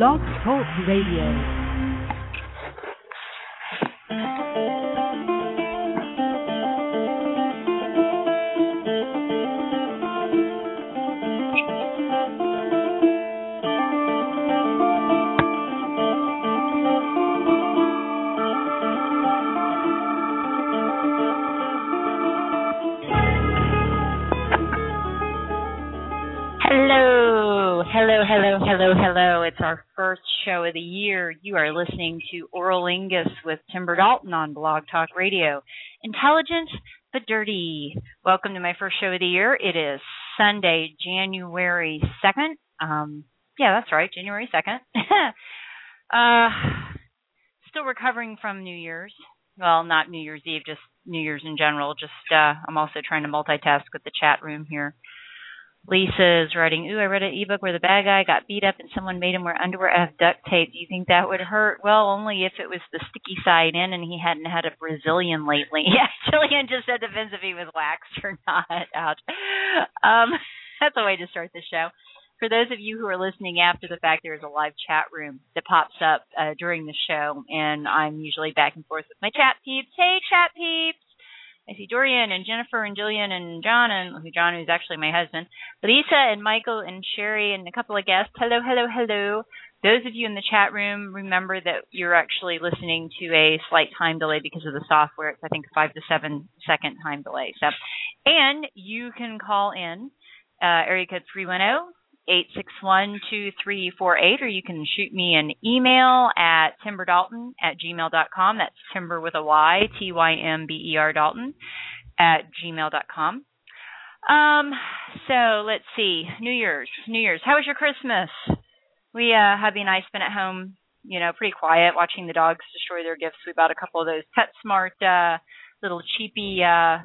Blog Talk Radio. Hello, hello, hello, hello, hello. It's our first show of the year. You are listening to Auralingus with Tymber Dalton on Blog Talk Radio. Intelligent but dirty. Welcome to my first show of the year. It is Sunday, January 2nd. Um, yeah, that's right, January 2nd. uh, still recovering from New Year's. Well, not New Year's Eve, just New Year's in general. Just, uh, I'm also trying to multitask with the chat room here. Lisa is writing, Ooh, I read an ebook where the bad guy got beat up and someone made him wear underwear out of duct tape. Do you think that would hurt? Well, only if it was the sticky side in and he hadn't had a Brazilian lately. Yeah, Jillian just said depends if he was waxed or not. Ouch. Um, that's a way to start the show. For those of you who are listening after the fact, there is a live chat room that pops up uh, during the show, and I'm usually back and forth with my chat peeps. Hey, chat peeps! I see Dorian and Jennifer and Jillian and John and John who's actually my husband, Lisa and Michael and Sherry and a couple of guests. Hello, hello, hello. Those of you in the chat room, remember that you're actually listening to a slight time delay because of the software. It's I think five to seven second time delay. So, and you can call in uh, area code three one zero eight six one two three four eight, or you can shoot me an email at tymberdalton at gmail dot com. That's timber with a Y, T Y M B E R Dalton at gmail dot com. Um, so let's see. New Year's. New Year's. How was your Christmas? We, uh, hubby and I spent at home, you know, pretty quiet watching the dogs destroy their gifts. We bought a couple of those PetSmart, uh, little cheapy, uh,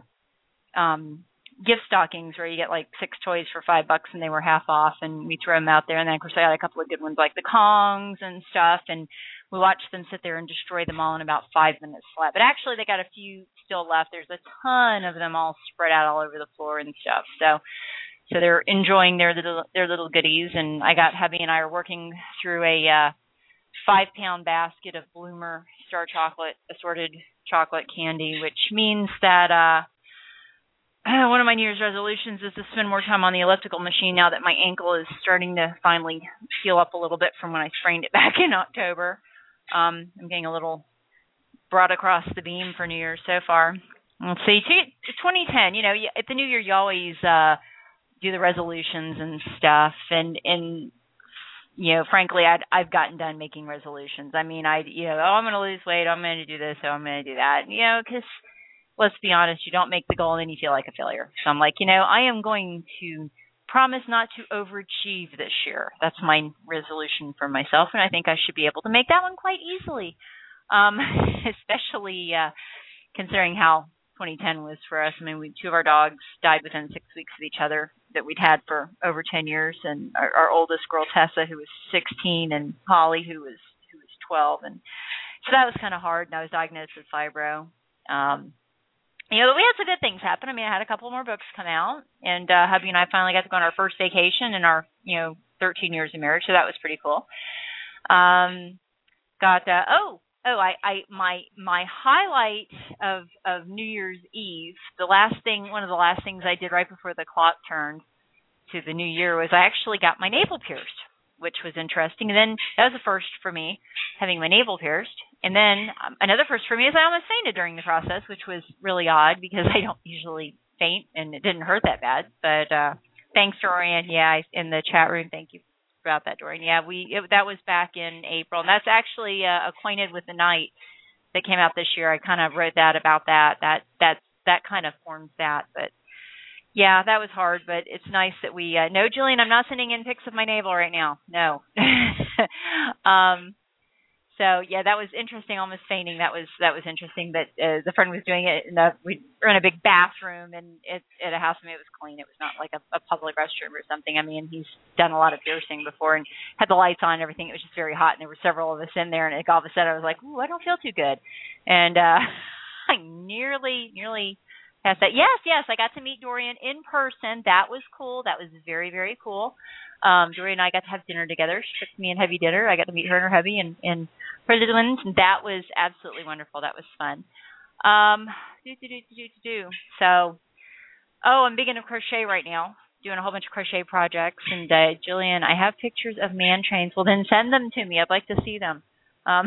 um, gift stockings where you get like six toys for five bucks and they were half off and we throw them out there and then of course I had a couple of good ones like the Kongs and stuff and we watched them sit there and destroy them all in about five minutes flat. But actually they got a few still left. There's a ton of them all spread out all over the floor and stuff. So so they're enjoying their little their little goodies and I got hubby and I are working through a uh five pound basket of bloomer star chocolate assorted chocolate candy, which means that uh one of my New Year's resolutions is to spend more time on the elliptical machine now that my ankle is starting to finally heal up a little bit from when I sprained it back in October. Um, I'm getting a little brought across the beam for New Year's so far. Let's see, 2010. You know, at the New Year, you always uh, do the resolutions and stuff, and and you know, frankly, I'd, I've gotten done making resolutions. I mean, I you know, oh, I'm going to lose weight, I'm going to do this, oh, I'm going to do that. You know, because let's be honest, you don't make the goal and then you feel like a failure. So I'm like, you know, I am going to promise not to overachieve this year. That's my resolution for myself, and I think I should be able to make that one quite easily. Um, especially uh, considering how 2010 was for us. I mean, we, two of our dogs died within six weeks of each other that we'd had for over 10 years, and our, our oldest girl Tessa, who was 16, and Holly, who was who was 12, and so that was kind of hard. And I was diagnosed with fibro. Um, you know, we had some good things happen. I mean, I had a couple more books come out, and uh, hubby and I finally got to go on our first vacation in our, you know, 13 years of marriage, so that was pretty cool. Um, got uh, oh, oh, I, I, my, my highlight of of New Year's Eve, the last thing, one of the last things I did right before the clock turned to the new year was I actually got my navel pierced which was interesting. And then that was a first for me, having my navel pierced. And then um, another first for me is I almost fainted during the process, which was really odd because I don't usually faint, and it didn't hurt that bad. But uh thanks, Dorian. Yeah, I, in the chat room, thank you about that, Dorian. Yeah, we it, that was back in April, and that's actually uh, acquainted with the night that came out this year. I kind of wrote that about that. That that that kind of forms that, but yeah, that was hard, but it's nice that we uh no Jillian, I'm not sending in pics of my navel right now. No. um so yeah, that was interesting, almost fainting. That was that was interesting but uh, the friend was doing it and we were in a big bathroom and it at a house I mean it was clean. It was not like a, a public restroom or something. I mean, he's done a lot of piercing before and had the lights on and everything. It was just very hot and there were several of us in there and it, all of a sudden I was like, Ooh, I don't feel too good. And uh I nearly nearly That? Yes, yes. I got to meet Dorian in person. That was cool. That was very, very cool. Um, Dorian and I got to have dinner together. She took me and Heavy dinner. I got to meet her and her hubby and and President, and that was absolutely wonderful. That was fun. Um, do do do do do do. So, oh, I'm big into crochet right now. Doing a whole bunch of crochet projects, and uh, Jillian, I have pictures of man trains. Well, then send them to me. I'd like to see them. Um,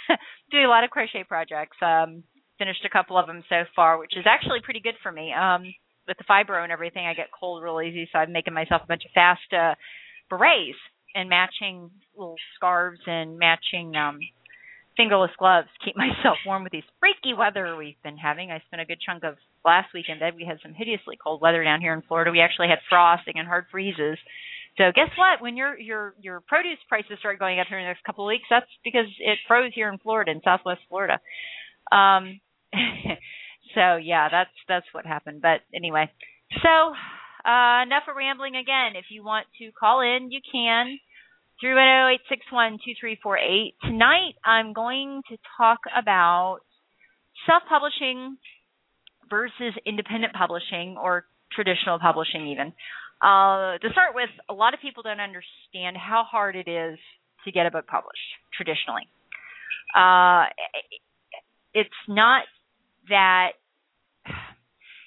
doing a lot of crochet projects. Um, finished a couple of them so far, which is actually pretty good for me. Um, with the fibro and everything, I get cold real easy, so I'm making myself a bunch of fast uh, berets and matching little scarves and matching um fingerless gloves to keep myself warm with these freaky weather we've been having. I spent a good chunk of last week in bed. We had some hideously cold weather down here in Florida. We actually had frosting and hard freezes. So guess what? When your your your produce prices start going up here in the next couple of weeks, that's because it froze here in Florida, in Southwest Florida. Um, so yeah, that's that's what happened. But anyway, so uh, enough of rambling. Again, if you want to call in, you can. 310-861-2348. Tonight I'm going to talk about self-publishing versus independent publishing or traditional publishing even. Uh, to start with, a lot of people don't understand how hard it is to get a book published traditionally. Uh, it's not that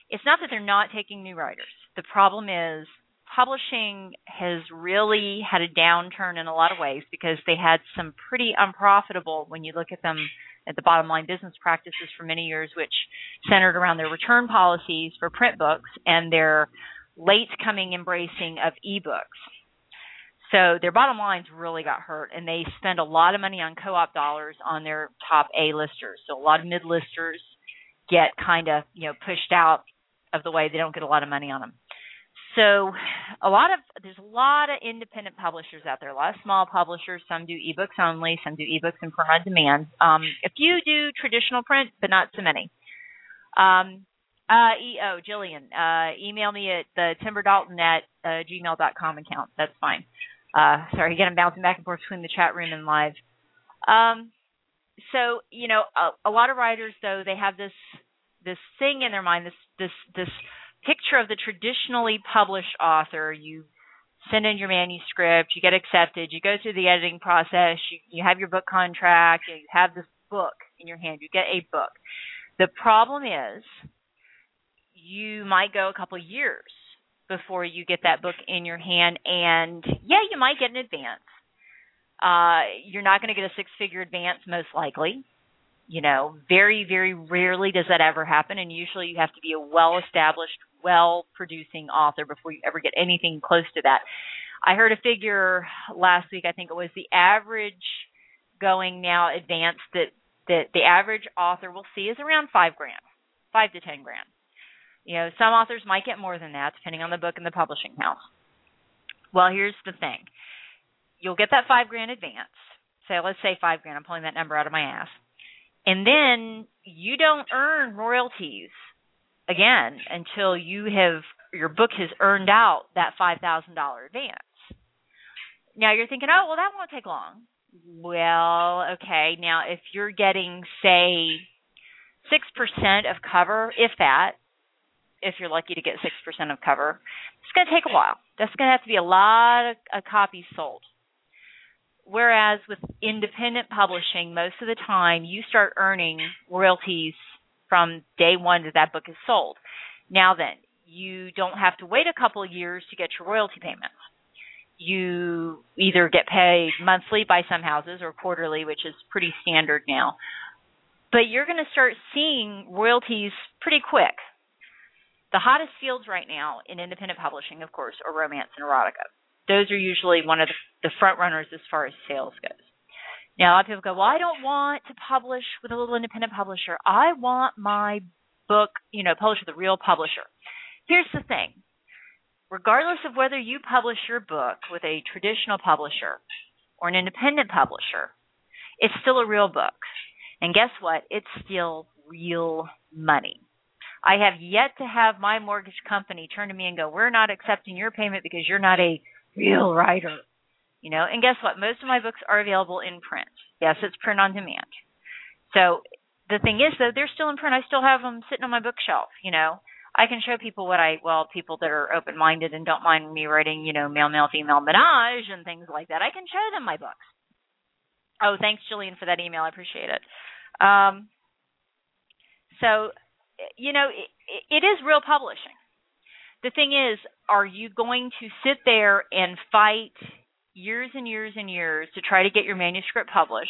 it's not that they're not taking new writers. The problem is publishing has really had a downturn in a lot of ways because they had some pretty unprofitable when you look at them at the bottom line business practices for many years which centered around their return policies for print books and their late coming embracing of ebooks. So their bottom lines really got hurt and they spend a lot of money on co-op dollars on their top A listers. So a lot of mid listers get kind of, you know, pushed out of the way they don't get a lot of money on them. So a lot of there's a lot of independent publishers out there, a lot of small publishers. Some do ebooks only, some do ebooks and print on demand. Um, a few do traditional print, but not so many. Um, uh, EO Jillian, uh, email me at the tymberdalton at uh, gmail.com account. That's fine. Uh, sorry, again, I'm bouncing back and forth between the chat room and live. Um, so you know, a, a lot of writers though they have this this thing in their mind, this this this picture of the traditionally published author. You send in your manuscript, you get accepted, you go through the editing process, you, you have your book contract, you have this book in your hand, you get a book. The problem is you might go a couple years before you get that book in your hand and yeah, you might get an advance. Uh, you're not going to get a six figure advance most likely you know, very, very rarely does that ever happen. And usually you have to be a well established, well producing author before you ever get anything close to that. I heard a figure last week, I think it was the average going now advanced that, that the average author will see is around five grand, five to ten grand. You know, some authors might get more than that depending on the book and the publishing house. Well, here's the thing. You'll get that five grand advance. So let's say five grand. I'm pulling that number out of my ass and then you don't earn royalties again until you have your book has earned out that $5,000 advance. Now you're thinking, "Oh, well that won't take long." Well, okay. Now if you're getting say 6% of cover, if that, if you're lucky to get 6% of cover, it's going to take a while. That's going to have to be a lot of, of copies sold. Whereas with independent publishing, most of the time you start earning royalties from day one that that book is sold. Now then, you don't have to wait a couple of years to get your royalty payments. You either get paid monthly by some houses or quarterly, which is pretty standard now. But you're going to start seeing royalties pretty quick. The hottest fields right now in independent publishing, of course, are romance and erotica those are usually one of the, the front runners as far as sales goes. Now, a lot of people go, well, I don't want to publish with a little independent publisher. I want my book, you know, published with a real publisher. Here's the thing. Regardless of whether you publish your book with a traditional publisher or an independent publisher, it's still a real book. And guess what? It's still real money. I have yet to have my mortgage company turn to me and go, We're not accepting your payment because you're not a real writer. You know, and guess what? Most of my books are available in print. Yes, it's print on demand. So the thing is, though, they're still in print. I still have them sitting on my bookshelf. You know, I can show people what I well, people that are open minded and don't mind me writing, you know, male male female menage and things like that. I can show them my books. Oh, thanks, Jillian, for that email. I appreciate it. Um, so, you know, it, it is real publishing. The thing is, are you going to sit there and fight years and years and years to try to get your manuscript published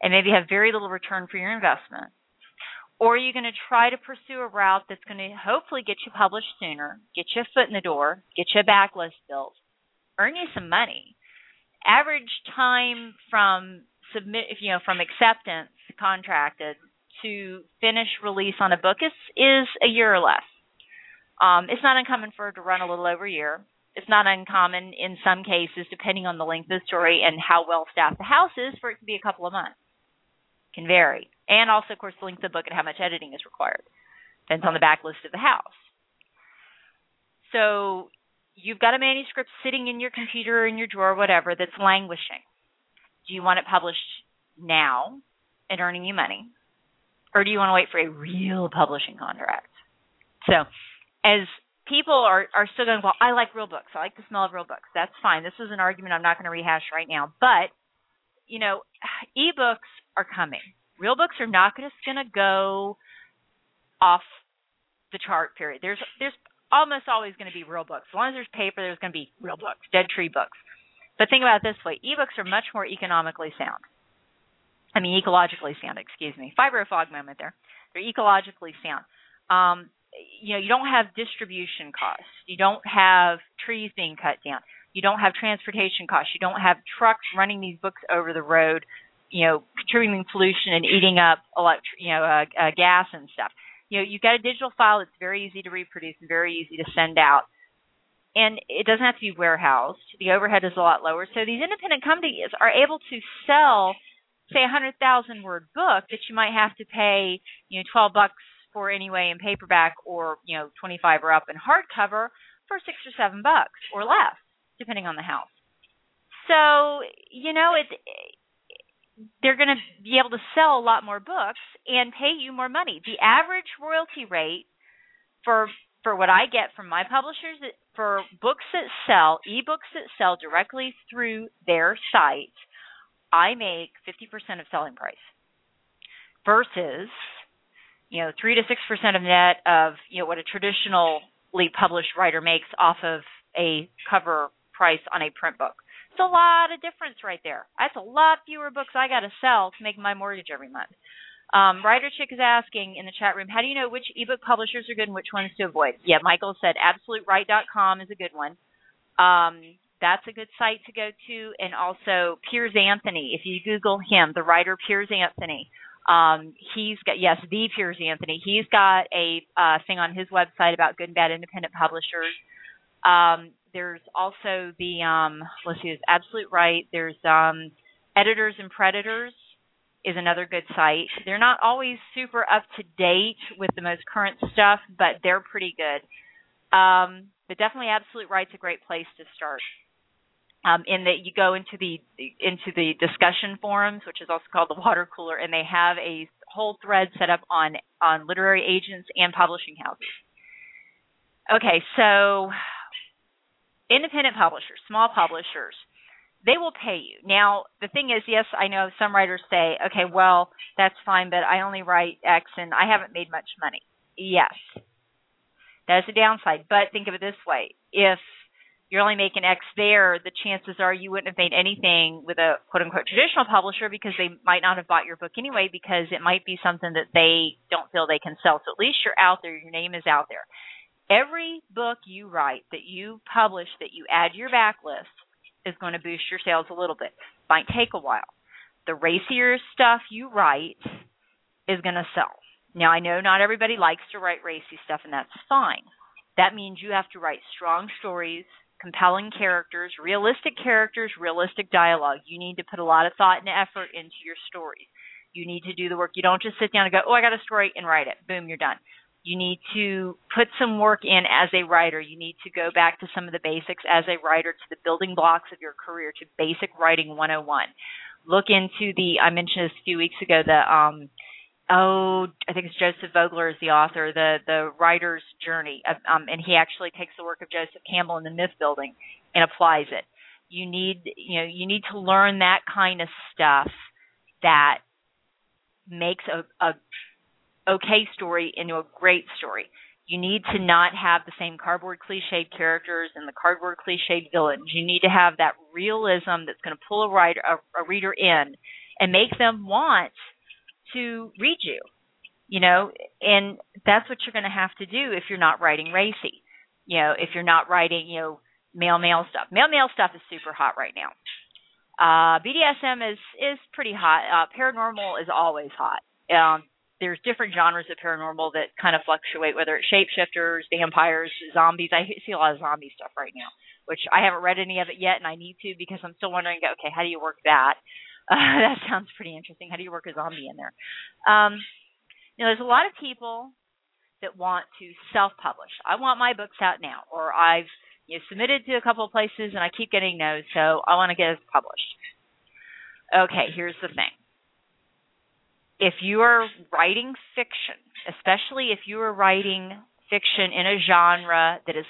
and maybe have very little return for your investment? Or are you going to try to pursue a route that's going to hopefully get you published sooner, get you a foot in the door, get you a backlist built, earn you some money? Average time from submit, you know, from acceptance contracted to finish release on a book is is a year or less. Um, it's not uncommon for it to run a little over a year. It's not uncommon in some cases, depending on the length of the story and how well staffed the house is, for it to be a couple of months. Can vary, and also, of course, the length of the book and how much editing is required. Depends on the backlist of the house. So you've got a manuscript sitting in your computer or in your drawer, whatever, that's languishing. Do you want it published now and earning you money? Or do you want to wait for a real publishing contract? So as people are, are still going, well, I like real books. I like the smell of real books. That's fine. This is an argument I'm not going to rehash right now. But, you know, ebooks are coming. Real books are not just going to go off the chart period. There's there's almost always going to be real books. As long as there's paper, there's going to be real books, dead tree books. But think about it this way: ebooks are much more economically sound. I mean, ecologically sound. Excuse me. Fiber of fog moment there. They're ecologically sound. Um, you know, you don't have distribution costs. You don't have trees being cut down. You don't have transportation costs. You don't have trucks running these books over the road. You know, contributing pollution and eating up electric, you know, uh, uh, gas and stuff. You know, you've got a digital file that's very easy to reproduce and very easy to send out and it doesn't have to be warehoused. The overhead is a lot lower. So these independent companies are able to sell, say, a hundred thousand word book that you might have to pay, you know, twelve bucks for anyway in paperback, or you know, twenty five or up in hardcover for six or seven bucks or less, depending on the house. So you know, it they're going to be able to sell a lot more books and pay you more money. The average royalty rate for for what I get from my publishers for books that sell, ebooks that sell directly through their site, I make 50% of selling price versus you know 3 to 6% of net of you know what a traditionally published writer makes off of a cover price on a print book. It's a lot of difference right there. That's a lot fewer books I got to sell to make my mortgage every month. Um, Writer Chick is asking in the chat room, how do you know which ebook publishers are good and which ones to avoid? Yeah, Michael said absolutewrite.com is a good one. Um, that's a good site to go to, and also Piers Anthony. If you Google him, the writer Piers Anthony, um, he's got yes, the Piers Anthony. He's got a uh, thing on his website about good and bad independent publishers. Um, there's also the um, let's see, Absolute Write. There's um, Editors and Predators is another good site. They're not always super up to date with the most current stuff, but they're pretty good. Um, but definitely, Absolute Write's a great place to start. Um, in that you go into the into the discussion forums, which is also called the water cooler, and they have a whole thread set up on on literary agents and publishing houses. Okay, so independent publishers, small publishers they will pay you. Now, the thing is, yes, I know some writers say, okay, well, that's fine, but I only write X and I haven't made much money. Yes, that's a downside. But think of it this way: if you're only making X there, the chances are you wouldn't have made anything with a quote unquote traditional publisher because they might not have bought your book anyway because it might be something that they don't feel they can sell. So at least you're out there, your name is out there. Every book you write that you publish that you add your backlist is going to boost your sales a little bit. Might take a while. The racier stuff you write is going to sell. Now, I know not everybody likes to write racy stuff, and that's fine. That means you have to write strong stories, compelling characters, realistic characters, realistic dialogue. You need to put a lot of thought and effort into your stories. You need to do the work. You don't just sit down and go, oh, I got a story and write it. Boom, you're done. You need to put some work in as a writer. You need to go back to some of the basics as a writer, to the building blocks of your career, to basic writing 101. Look into the, I mentioned this a few weeks ago, the um, oh, I think it's Joseph Vogler is the author, the the writer's journey, um, and he actually takes the work of Joseph Campbell in the myth building and applies it. You need, you know, you need to learn that kind of stuff that makes a, a okay story into a great story. You need to not have the same cardboard cliched characters and the cardboard cliched villains. You need to have that realism that's going to pull a writer, a, a reader in, and make them want to read you. You know, and that's what you're going to have to do if you're not writing racy. You know, if you're not writing, you know, male male stuff. Male male stuff is super hot right now. Uh, BDSM is is pretty hot. Uh, paranormal is always hot. Um, there's different genres of paranormal that kind of fluctuate, whether it's shapeshifters, vampires, zombies. I see a lot of zombie stuff right now, which I haven't read any of it yet, and I need to because I'm still wondering. Okay, how do you work that? Uh, that sounds pretty interesting. How do you work a zombie in there? Um, you know, there's a lot of people that want to self-publish. I want my books out now, or I've you know, submitted to a couple of places and I keep getting no's, so I want to get it published. Okay, here's the thing. If you are writing fiction, especially if you are writing fiction in a genre that is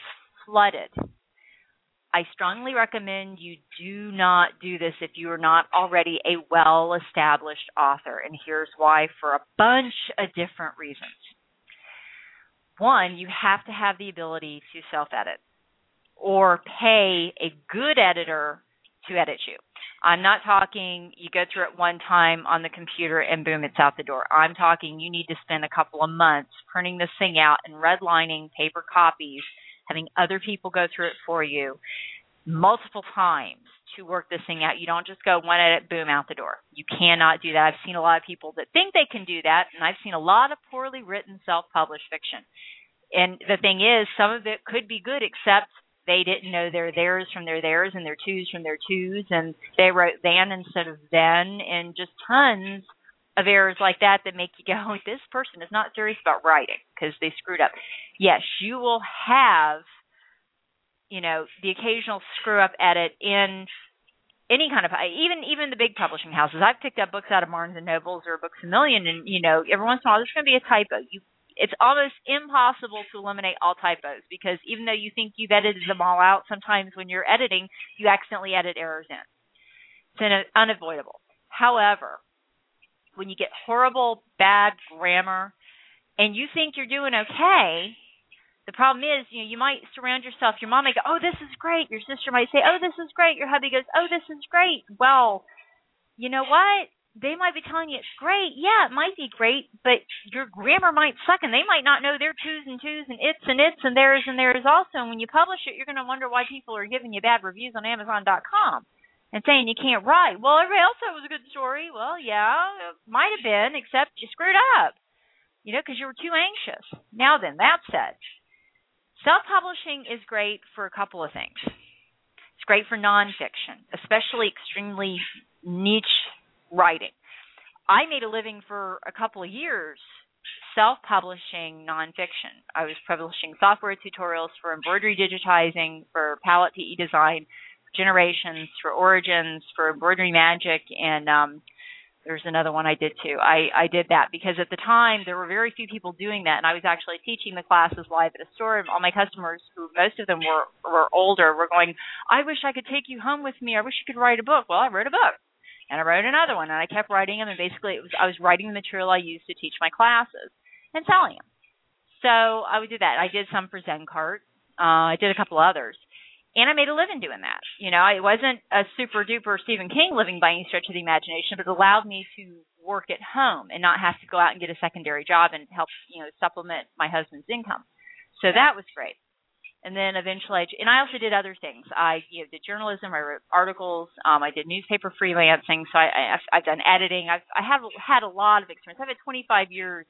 flooded I strongly recommend you do not do this if you are not already a well established author. And here's why for a bunch of different reasons. One, you have to have the ability to self edit or pay a good editor to edit you. I'm not talking you go through it one time on the computer and boom, it's out the door. I'm talking you need to spend a couple of months printing this thing out and redlining paper copies having other people go through it for you multiple times to work this thing out. You don't just go one edit, boom, out the door. You cannot do that. I've seen a lot of people that think they can do that, and I've seen a lot of poorly written self published fiction. And the thing is, some of it could be good, except they didn't know their theirs from their theirs and their twos from their twos, and they wrote then instead of then, and just tons of errors like that that make you go, this person is not serious about writing because they screwed up. Yes, you will have, you know, the occasional screw up edit in any kind of even even the big publishing houses. I've picked up books out of Barnes and Nobles or Books a Million, and you know, every once in a while there's going to be a typo. You, it's almost impossible to eliminate all typos because even though you think you've edited them all out, sometimes when you're editing, you accidentally edit errors in. It's unavoidable. However, when you get horrible, bad grammar, and you think you're doing okay, the problem is, you know, you might surround yourself. Your mom may go, "Oh, this is great." Your sister might say, "Oh, this is great." Your hubby goes, "Oh, this is great." Well, you know what? They might be telling you it's great. Yeah, it might be great, but your grammar might suck, and they might not know their twos and twos and its and its and theirs and theirs also. And when you publish it, you're going to wonder why people are giving you bad reviews on Amazon.com and saying you can't write. Well, everybody else thought it was a good story. Well, yeah, it might have been, except you screwed up, you know, because you were too anxious. Now then, that said, self publishing is great for a couple of things. It's great for nonfiction, especially extremely niche writing. I made a living for a couple of years self publishing nonfiction. I was publishing software tutorials for embroidery digitizing, for palette PE design, generations, for origins, for embroidery magic, and um, there's another one I did too. I, I did that because at the time there were very few people doing that, and I was actually teaching the classes live at a store. And all my customers, who most of them were were older, were going, "I wish I could take you home with me. I wish you could write a book." Well, I wrote a book, and I wrote another one, and I kept writing them. And basically, it was I was writing the material I used to teach my classes and selling them. So I would do that. I did some for Zencart. Uh, I did a couple others and I made a living doing that. You know, it wasn't a super duper Stephen King living by any stretch of the imagination, but it allowed me to work at home and not have to go out and get a secondary job and help, you know, supplement my husband's income. So that was great. And then eventually, I, and I also did other things. I you know, did journalism. I wrote articles. Um, I did newspaper freelancing. So I, I, I've done editing. I've I have had a lot of experience. I've had 25 years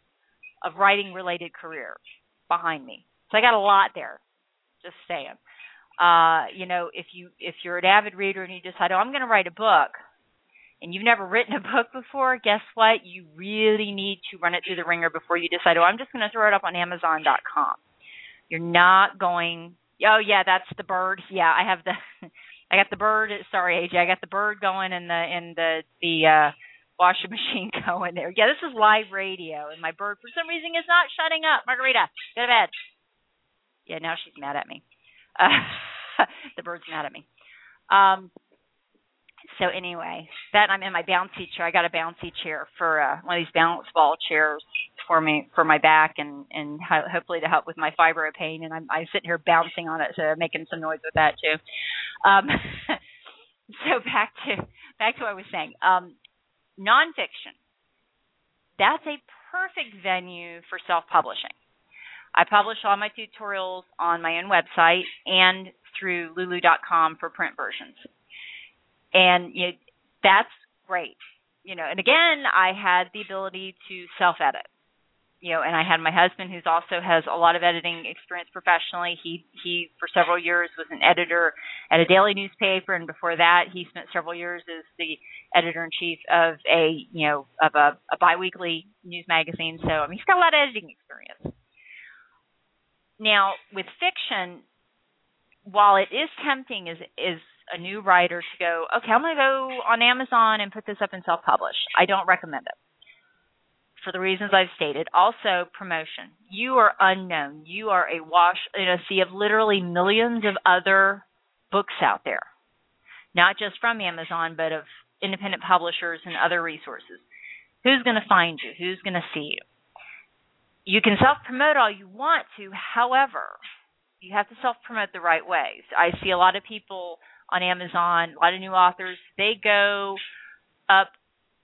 of writing related career behind me. So I got a lot there. Just saying uh, you know, if you if you're an avid reader and you decide, oh, I'm going to write a book, and you've never written a book before, guess what? You really need to run it through the ringer before you decide, oh, I'm just going to throw it up on Amazon.com. You're not going, oh yeah, that's the bird. Yeah, I have the, I got the bird. Sorry, AJ, I got the bird going and the and the the uh, washing machine going there. Yeah, this is live radio, and my bird for some reason is not shutting up. Margarita, go to bed. Yeah, now she's mad at me. The bird's mad at me. Um, so anyway, that I'm in my bouncy chair. I got a bouncy chair for uh, one of these bounce ball chairs for me for my back and and ho- hopefully to help with my fibro pain. And I'm I'm sitting here bouncing on it, so making some noise with that too. Um, so back to back to what I was saying. Um, nonfiction. That's a perfect venue for self-publishing. I publish all my tutorials on my own website and through lulu.com for print versions. And you that's great. You know, and again, I had the ability to self-edit you know, and I had my husband who's also has a lot of editing experience professionally. He he for several years was an editor at a daily newspaper, and before that, he spent several years as the editor in chief of a you know of a, a biweekly news magazine. So I mean, he's got a lot of editing experience. Now with fiction, while it is tempting as is a new writer to go, okay, I'm going to go on Amazon and put this up and self-publish. I don't recommend it for the reasons I've stated. Also, promotion. You are unknown. You are a wash in a sea of literally millions of other books out there, not just from Amazon, but of independent publishers and other resources. Who's going to find you? Who's going to see you? You can self promote all you want to, however, you have to self promote the right way. I see a lot of people on Amazon, a lot of new authors, they go up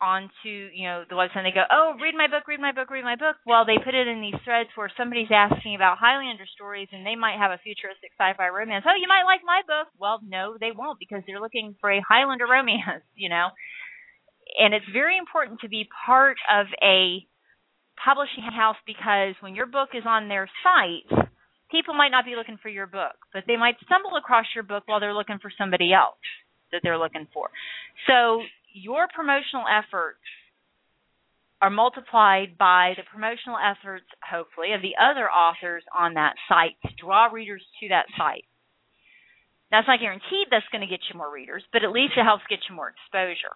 onto you know the website and they go oh read my book read my book read my book. Well they put it in these threads where somebody's asking about highlander stories and they might have a futuristic sci-fi romance. Oh you might like my book. Well no they won't because they're looking for a highlander romance you know? And it's very important to be part of a publishing house because when your book is on their site people might not be looking for your book but they might stumble across your book while they're looking for somebody else that they're looking for so your promotional efforts are multiplied by the promotional efforts, hopefully, of the other authors on that site to draw readers to that site. That's not guaranteed that's going to get you more readers, but at least it helps get you more exposure.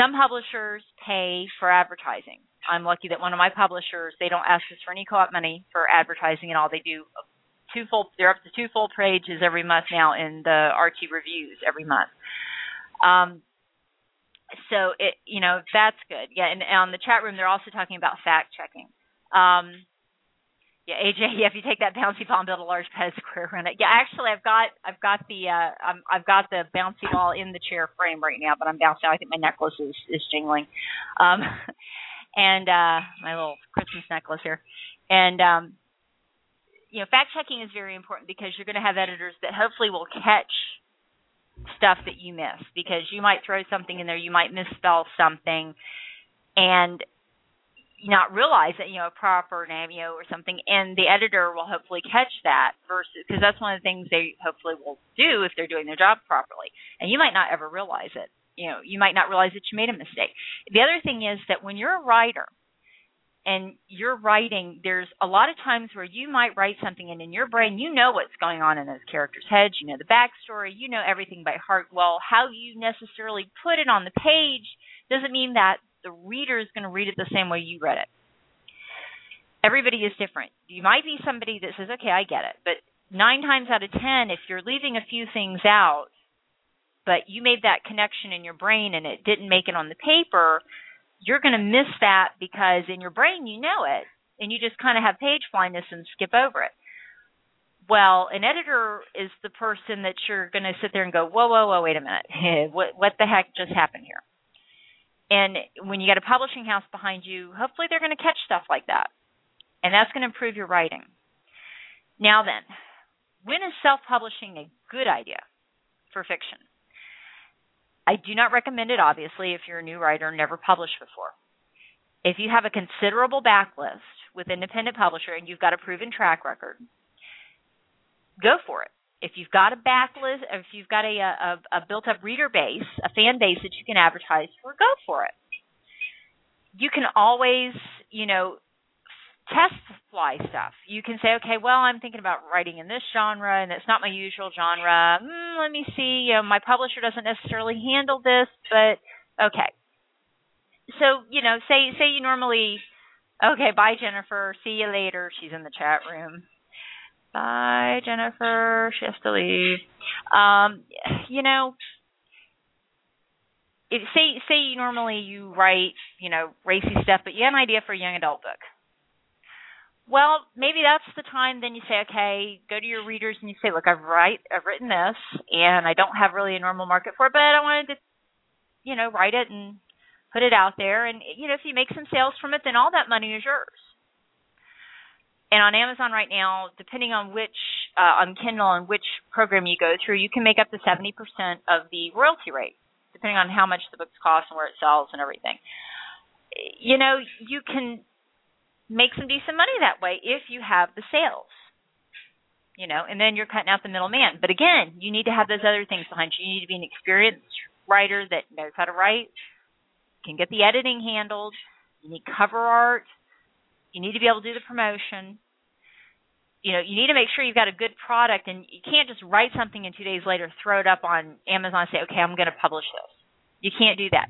Some publishers pay for advertising. I'm lucky that one of my publishers, they don't ask us for any co-op money for advertising and all. They do two full, they're up to two full pages every month now in the RT reviews every month. Um, so it you know that's good. Yeah and, on the chat room they're also talking about fact checking. Um yeah aj yeah if you take that bouncy ball and build a large pet square around it. Yeah actually i've got i've got the uh I'm, i've got the bouncy ball in the chair frame right now but i'm bouncing. I think my necklace is is jingling. Um and uh my little christmas necklace here and um you know fact checking is very important because you're going to have editors that hopefully will catch stuff that you miss because you might throw something in there, you might misspell something, and not realize that you know a proper name, you know, or something, and the editor will hopefully catch that versus because that's one of the things they hopefully will do if they're doing their job properly, and you might not ever realize it. You know, you might not realize that you made a mistake. The other thing is that when you're a writer and you're writing, there's a lot of times where you might write something and in your brain you know what's going on in those characters' heads, you know the backstory, you know everything by heart. Well, how you necessarily put it on the page doesn't mean that the reader is going to read it the same way you read it. Everybody is different. You might be somebody that says, okay, I get it. But nine times out of ten, if you're leaving a few things out, but you made that connection in your brain and it didn't make it on the paper, you're going to miss that because in your brain you know it and you just kind of have page blindness and skip over it. Well, an editor is the person that you're going to sit there and go, whoa, whoa, whoa, wait a minute. what, what the heck just happened here? And when you got a publishing house behind you, hopefully they're going to catch stuff like that. And that's going to improve your writing. Now then, when is self-publishing a good idea for fiction? I do not recommend it, obviously, if you're a new writer, never published before. If you have a considerable backlist with independent publisher and you've got a proven track record, go for it. If you've got a backlist, if you've got a, a, a built up reader base, a fan base that you can advertise for, go for it. You can always, you know, test fly stuff. You can say, okay, well, I'm thinking about writing in this genre, and it's not my usual genre. Mm, let me see. You know, my publisher doesn't necessarily handle this, but okay. so you know, say say you normally, okay, bye Jennifer, see you later. She's in the chat room. Bye Jennifer, she has to leave. Um, you know, if, say say you normally you write you know racy stuff, but you have an idea for a young adult book. Well, maybe that's the time. Then you say, okay, go to your readers and you say, look, I've write I've written this, and I don't have really a normal market for it, but I wanted to, you know, write it and put it out there, and you know, if you make some sales from it, then all that money is yours. And on Amazon right now, depending on which uh, on Kindle and which program you go through, you can make up to seventy percent of the royalty rate depending on how much the books cost and where it sells and everything. You know, you can make some decent money that way if you have the sales. You know, and then you're cutting out the middleman. But again, you need to have those other things behind you. You need to be an experienced writer that knows how to write, can get the editing handled. You need cover art. You need to be able to do the promotion you know, you need to make sure you've got a good product and you can't just write something and two days later throw it up on Amazon and say, okay, I'm going to publish this. You can't do that.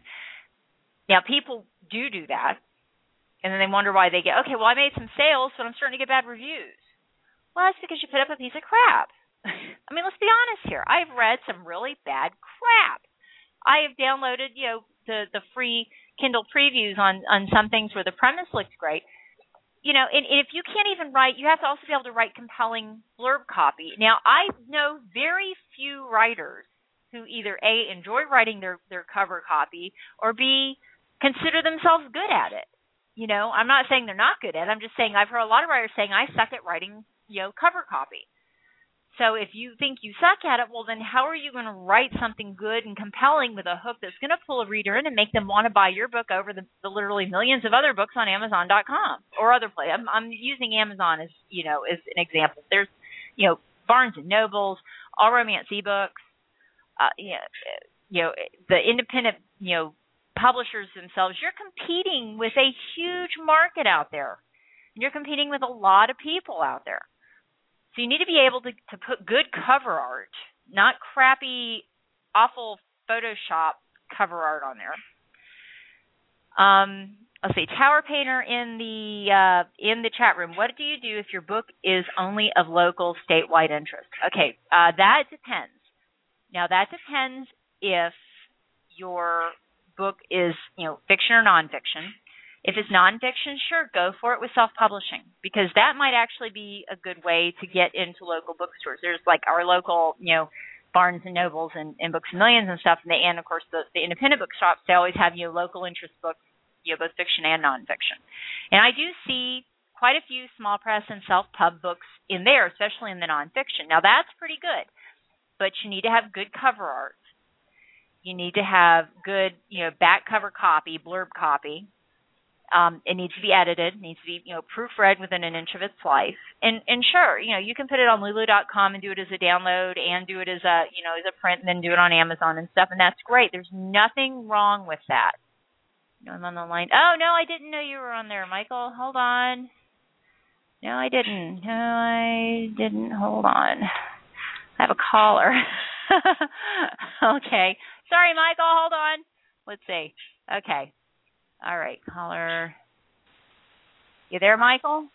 Now, people do do that. And then they wonder why they get, okay, well, I made some sales, but I'm starting to get bad reviews. Well, that's because you put up a piece of crap. I mean, let's be honest here. I've read some really bad crap. I have downloaded, you know, the the free Kindle previews on on some things where the premise looks great, you know, and, and if you can't even write, you have to also be able to write compelling blurb copy. Now, I know very few writers who either a enjoy writing their their cover copy or b consider themselves good at it. You know, I'm not saying they're not good at it. I'm just saying I've heard a lot of writers saying I suck at writing, you know, cover copy. So if you think you suck at it, well then how are you going to write something good and compelling with a hook that's going to pull a reader in and make them want to buy your book over the, the literally millions of other books on Amazon.com or other place? I'm, I'm using Amazon as you know as an example. There's you know Barnes and Nobles, all romance ebooks, uh, you know, you know the independent you know publishers themselves. You're competing with a huge market out there. You're competing with a lot of people out there. So you need to be able to, to put good cover art, not crappy, awful Photoshop cover art on there. Um, let's see, Tower Painter in the uh, in the chat room. What do you do if your book is only of local statewide interest? Okay, uh, that depends. Now that depends if your book is you know fiction or nonfiction. If it's nonfiction, sure, go for it with self-publishing because that might actually be a good way to get into local bookstores. There's like our local, you know, Barnes and Nobles and, and Books and Millions and stuff, and, they, and of course the, the independent bookshops. They always have you know, local interest books, you know, both fiction and nonfiction. And I do see quite a few small press and self-pub books in there, especially in the nonfiction. Now that's pretty good, but you need to have good cover art. You need to have good, you know, back cover copy, blurb copy um, it needs to be edited, needs to be you know proofread within an inch of its life. And and sure, you know you can put it on Lulu.com and do it as a download and do it as a you know as a print and then do it on Amazon and stuff, and that's great. There's nothing wrong with that. I'm on the line. Oh no, I didn't know you were on there, Michael. Hold on. No, I didn't. No, I didn't. Hold on. I have a caller. okay. Sorry, Michael. Hold on. Let's see. Okay. All right, caller. You there, Michael?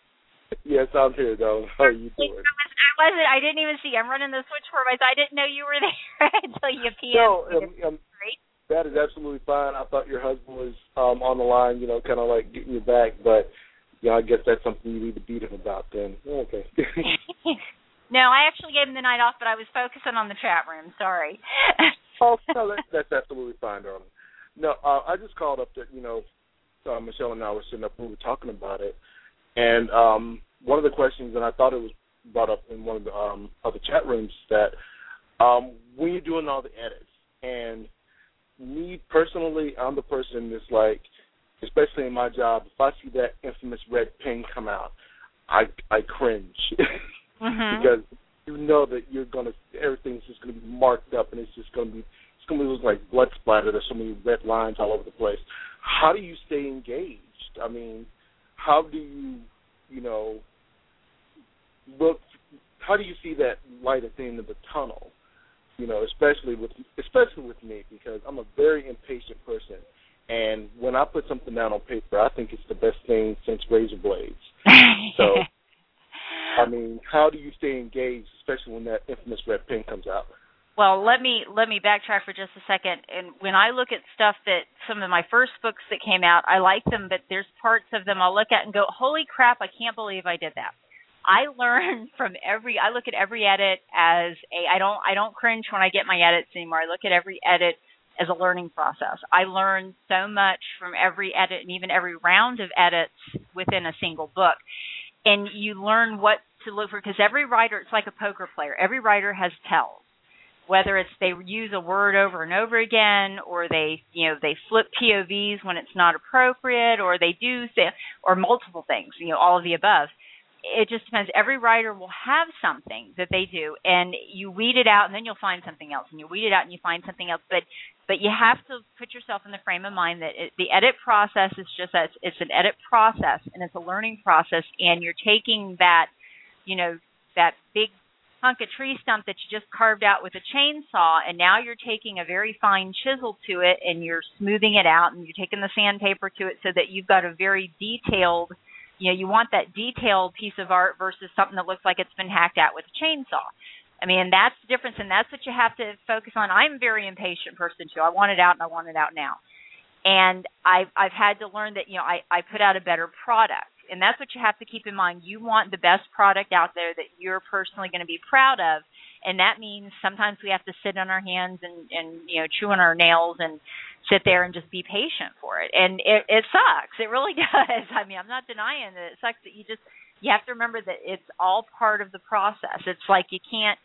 Yes, I'm here, though. How are you doing? I wasn't. I didn't even see. I'm running the switch for myself. I didn't know you were there until you PM. No, um, um, that is absolutely fine. I thought your husband was um on the line, you know, kind of like getting you back, but yeah, I guess that's something you need to beat him about then. Okay. no, I actually gave him the night off, but I was focusing on the chat room. Sorry. oh no, that, that's absolutely fine, darling. No, uh, I just called up to you know uh, Michelle and I were sitting up, we were talking about it, and um, one of the questions, and I thought it was brought up in one of the um, other chat rooms, that um, when you're doing all the edits, and me personally, I'm the person that's like, especially in my job, if I see that infamous red pen come out, I I cringe mm-hmm. because you know that you're gonna everything's just gonna be marked up and it's just gonna be it's gonna look like blood splatter. There's so many red lines all over the place. How do you stay engaged? I mean, how do you, you know, look? How do you see that light at the end of the tunnel? You know, especially with especially with me because I'm a very impatient person, And when I put something down on paper, I think it's the best thing since razor blades. so, I mean, how do you stay engaged, especially when that infamous red pen comes out? Well, let me let me backtrack for just a second. And when I look at stuff that some of my first books that came out, I like them, but there's parts of them I'll look at and go, "Holy crap! I can't believe I did that." I learn from every. I look at every edit as a. I don't. I don't cringe when I get my edits anymore. I look at every edit as a learning process. I learn so much from every edit and even every round of edits within a single book. And you learn what to look for because every writer, it's like a poker player. Every writer has tells. Whether it's they use a word over and over again or they you know they flip povs when it's not appropriate or they do say, or multiple things you know all of the above. It just depends. Every writer will have something that they do and you weed it out and then you'll find something else and you weed it out and you find something else. But but you have to put yourself in the frame of mind that it, the edit process is just that it's an edit process and it's a learning process and you're taking that you know that big hunk of tree stump that you just carved out with a chainsaw and now you're taking a very fine chisel to it and you're smoothing it out and you're taking the sandpaper to it so that you've got a very detailed you know you want that detailed piece of art versus something that looks like it's been hacked out with a chainsaw i mean that's the difference and that's what you have to focus on i'm a very impatient person too i want it out and i want it out now and i've i've had to learn that you know i i put out a better product and that's what you have to keep in mind. You want the best product out there that you're personally going to be proud of, and that means sometimes we have to sit on our hands and and you know chew on our nails and sit there and just be patient for it. And it it sucks. It really does. I mean, I'm not denying that it sucks that you just you have to remember that it's all part of the process. It's like you can't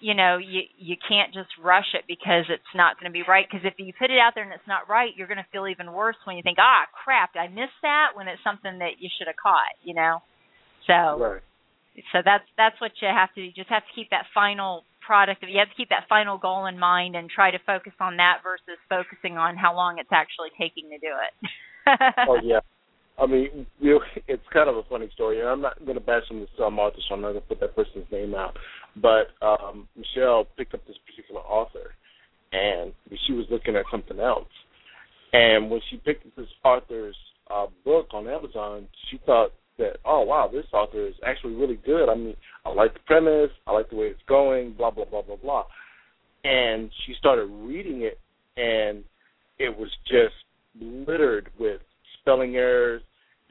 you know you you can't just rush it because it's not going to be right. Because if you put it out there and it's not right you're going to feel even worse when you think ah crap i missed that? when it's something that you should have caught you know? So right. so that's that's what you have to do you just have to keep that final product you have to keep that final goal in mind and try to focus on that versus focusing on how long it's actually taking to do it. Oh yeah I mean, you know, it's kind of a funny story, and I'm not going to bash on this um, author, so I'm not going to put that person's name out. But um, Michelle picked up this particular author, and she was looking at something else. And when she picked up this author's uh, book on Amazon, she thought that, oh wow, this author is actually really good. I mean, I like the premise, I like the way it's going, blah blah blah blah blah. And she started reading it, and it was just littered with spelling errors.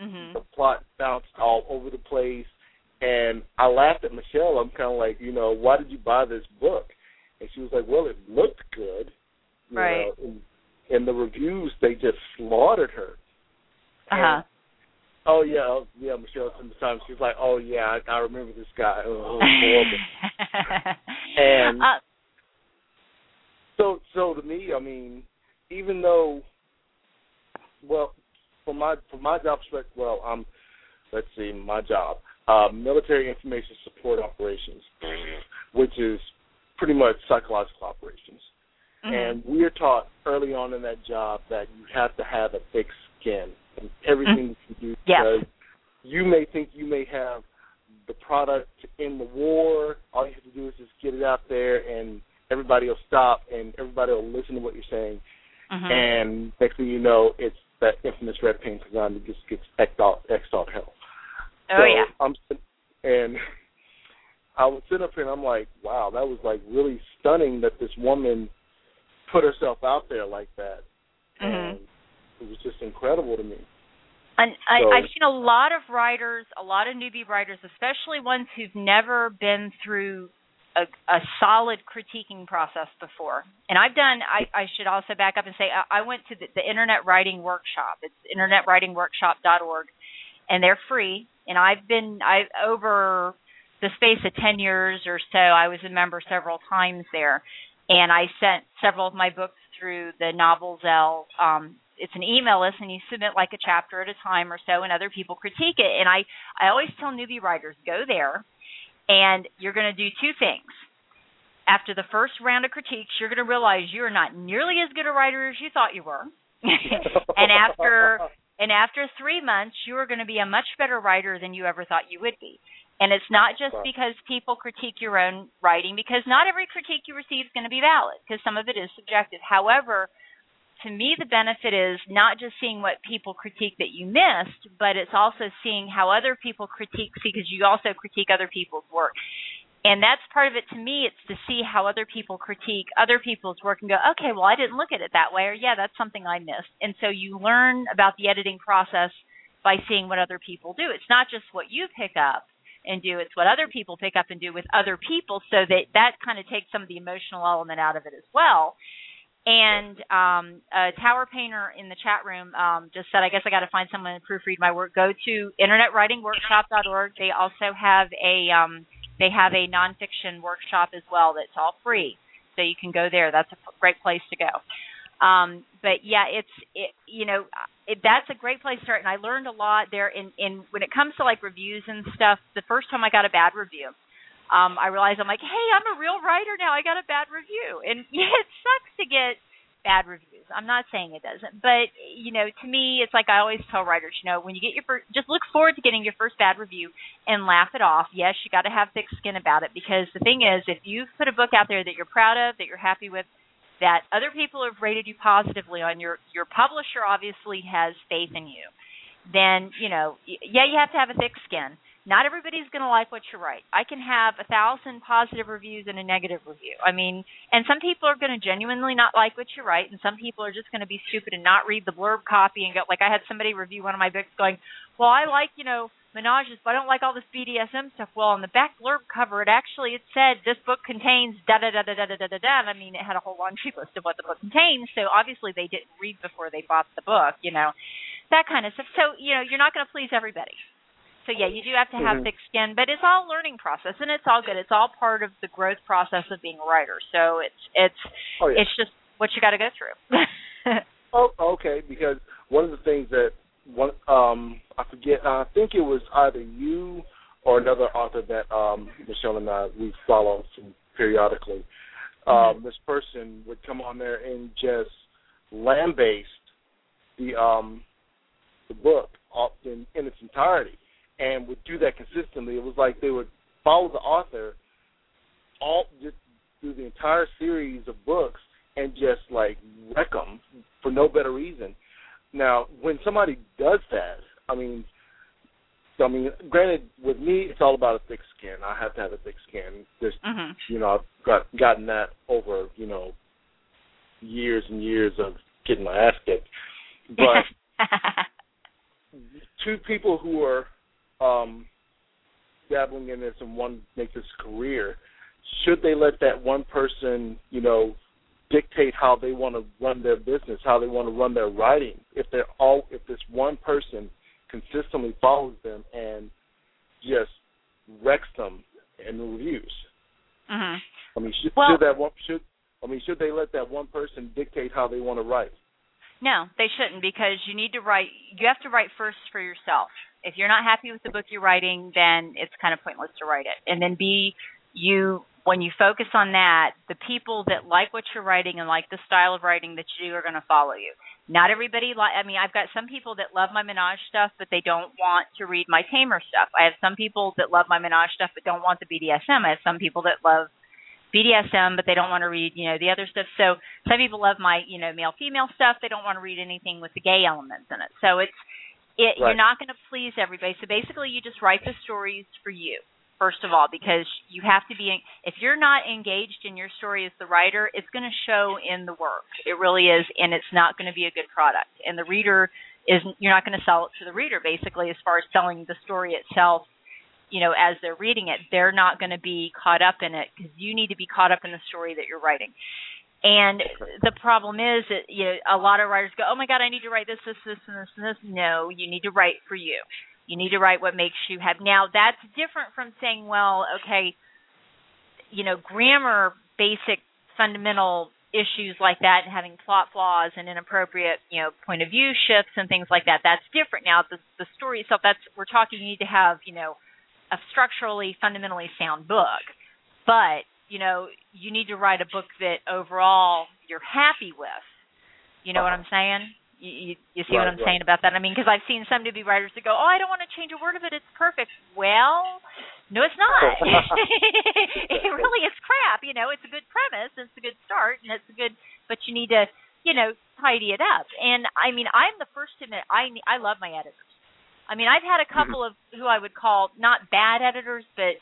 Mm-hmm. The plot bounced all over the place, and I laughed at Michelle. I'm kind of like, you know, why did you buy this book? And she was like, well, it looked good. You right. Know, and, and the reviews, they just slaughtered her. Uh huh. Oh yeah, oh, yeah. Michelle sometimes she's like, "Oh yeah, I, I remember this guy. Oh, and uh, so, so to me, I mean, even though, well, for my for my job perspective, well, um, let's see, my job, uh, military information support operations, which is pretty much psychological operations. mm-hmm. And we are taught early on in that job that you have to have a thick skin in everything mm-hmm. you do because you may think you may have the product in the war. All you have to do is just get it out there, and everybody will stop, and everybody will listen to what you're saying. Mm-hmm. And next thing you know, it's that infamous red paint design that just gets X'd out, X'd out hell. Oh so yeah. I'm and I was sitting up here and I'm like, wow, that was like really stunning that this woman put herself out there like that, Mhm. and it was just incredible to me. And I, So- I've seen a lot of writers, a lot of newbie writers, especially ones who've never been through a, a solid critiquing process before. And I've done. I, I should also back up and say I, I went to the, the Internet Writing Workshop. It's internetwritingworkshop.org, and they're free. And I've been I over the space of ten years or so. I was a member several times there, and I sent several of my books through the Novels-L. Um, it's an email list, and you submit like a chapter at a time or so, and other people critique it. And I I always tell newbie writers go there, and you're going to do two things. After the first round of critiques, you're going to realize you're not nearly as good a writer as you thought you were. and after and after three months, you are going to be a much better writer than you ever thought you would be. And it's not just because people critique your own writing, because not every critique you receive is going to be valid, because some of it is subjective. However, to me the benefit is not just seeing what people critique that you missed, but it's also seeing how other people critique because you also critique other people's work. And that's part of it to me, it's to see how other people critique other people's work and go, okay, well I didn't look at it that way or yeah, that's something I missed. And so you learn about the editing process by seeing what other people do. It's not just what you pick up and do, it's what other people pick up and do with other people so that that kind of takes some of the emotional element out of it as well and um, a tower painter in the chat room um, just said, I guess I got to find someone to proofread my work. Go to internetwritingworkshop.org. They also have a um, they have a nonfiction workshop as well that's all free, so you can go there. That's a great place to go. Um, but yeah, it's it, you know it, that's a great place to start, and I learned a lot there. In in when it comes to like reviews and stuff, the first time I got a bad review, um, I realized I'm like, hey, I'm a real writer now. I got a bad review, and it sucks to get bad reviews. I'm not saying it doesn't, but you know, to me, it's like I always tell writers, you know, when you get your first, just look forward to getting your first bad review and laugh it off. Yes, you got to have thick skin about it because the thing is, if you've put a book out there that you're proud of, that you're happy with, that other people have rated you positively on, your your publisher obviously has faith in you. Then you know, yeah, you have to have a thick skin not everybody's going to like what you write. I can have a thousand positive reviews and a negative review. I mean, and some people are going to genuinely not like what you write, and some people are just going to be stupid and not read the blurb copy and go like I had somebody review one of my books going, "Well, I like you know menages, but I don't like all this BDSM stuff." Well, on the back blurb cover, it actually it said this book contains da da da da da da da da. da. I mean, it had a whole laundry list of what the book contains, so obviously they didn't read before they bought the book, you know, that kind of stuff. So you know, you're not going to please everybody. So yeah, you do have to have mm-hmm. thick skin, but it's all learning process and it's all good. It's all part of the growth process of being a writer. So it's it's oh, yeah. it's just what you got to go through. oh, okay. Because one of the things that one um I forget I think it was either you or another author that um Michelle and I we follow periodically. Mm-hmm. Um, this person would come on there and just lambaste the um the book in, in its entirety and would do that consistently. It was like they would follow the author all just through the entire series of books and just like wreck them for no better reason. Now, when somebody does that, I mean, I mean, granted, with me, it's all about a thick skin. I have to have a thick skin. Just, mm-hmm. you know, I've got gotten that over, you know, years and years of getting my ass kicked. But two people who are um, dabbling in this and one make this career, should they let that one person, you know, dictate how they want to run their business, how they want to run their writing? If they're all, if this one person consistently follows them and just wrecks them in the reviews. Mm-hmm. I mean, should, well, should that one should I mean, should they let that one person dictate how they want to write? No, they shouldn't because you need to write. You have to write first for yourself if you're not happy with the book you're writing, then it's kind of pointless to write it. And then B, you when you focus on that, the people that like what you're writing and like the style of writing that you do are going to follow you. Not everybody like I mean, I've got some people that love my menage stuff but they don't want to read my tamer stuff. I have some people that love my menage stuff but don't want the BDSM. I have some people that love BDSM, but they don't want to read, you know, the other stuff. So some people love my, you know, male female stuff. They don't want to read anything with the gay elements in it. So it's it, right. You're not going to please everybody. So basically, you just write the stories for you, first of all, because you have to be. If you're not engaged in your story as the writer, it's going to show in the work. It really is, and it's not going to be a good product. And the reader is you're not going to sell it to the reader. Basically, as far as selling the story itself, you know, as they're reading it, they're not going to be caught up in it because you need to be caught up in the story that you're writing. And the problem is that you know a lot of writers go, "Oh my God, I need to write this, this, this, and this, and this." No, you need to write for you. You need to write what makes you happy. Now that's different from saying, "Well, okay, you know, grammar, basic, fundamental issues like that, and having plot flaws and inappropriate, you know, point of view shifts and things like that. That's different. Now the the story itself. That's we're talking. You need to have, you know, a structurally, fundamentally sound book, but you know, you need to write a book that overall you're happy with. You know uh-huh. what I'm saying? You, you, you see right, what I'm right. saying about that? I mean, because I've seen some newbie writers that go, "Oh, I don't want to change a word of it; it's perfect." Well, no, it's not. it really is crap. You know, it's a good premise, it's a good start, and it's a good, but you need to, you know, tidy it up. And I mean, I'm the first to admit I I love my editors. I mean, I've had a couple of who I would call not bad editors, but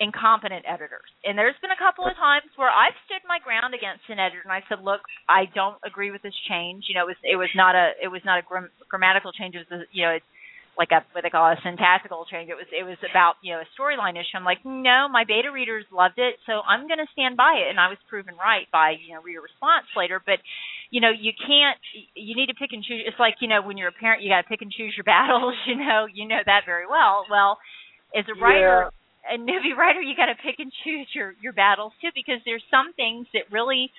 incompetent editors. And there's been a couple of times where I've stood my ground against an editor and I said, "Look, I don't agree with this change. You know, it was it was not a it was not a gram- grammatical change. It was a, you know, it's like a what they call a syntactical change. It was it was about you know a storyline issue. I'm like, no, my beta readers loved it, so I'm going to stand by it. And I was proven right by you know reader response later. But you know, you can't. You need to pick and choose. It's like you know when you're a parent, you got to pick and choose your battles. You know, you know that very well. Well, as a writer. Yeah a newbie writer, you got to pick and choose your your battles too, because there's some things that really,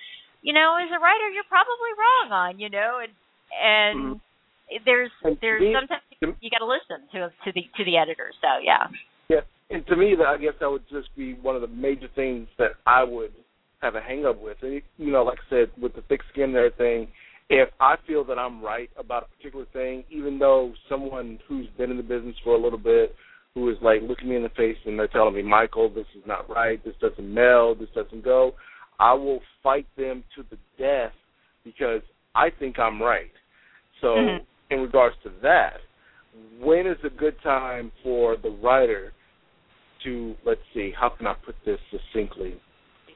you know, as a writer, you're probably wrong on, you know, and and mm-hmm. there's and there's me, sometimes you got to listen to to the to the editor. So yeah. Yeah, and to me, that I guess that would just be one of the major things that I would have a hang up with. And you know, like I said, with the thick skin and everything, if I feel that I'm right about a particular thing, even though someone who's been in the business for a little bit who is like looking me in the face and they're telling me, Michael, this is not right, this doesn't meld, this doesn't go, I will fight them to the death because I think I'm right. So, mm-hmm. in regards to that, when is a good time for the writer to, let's see, how can I put this succinctly?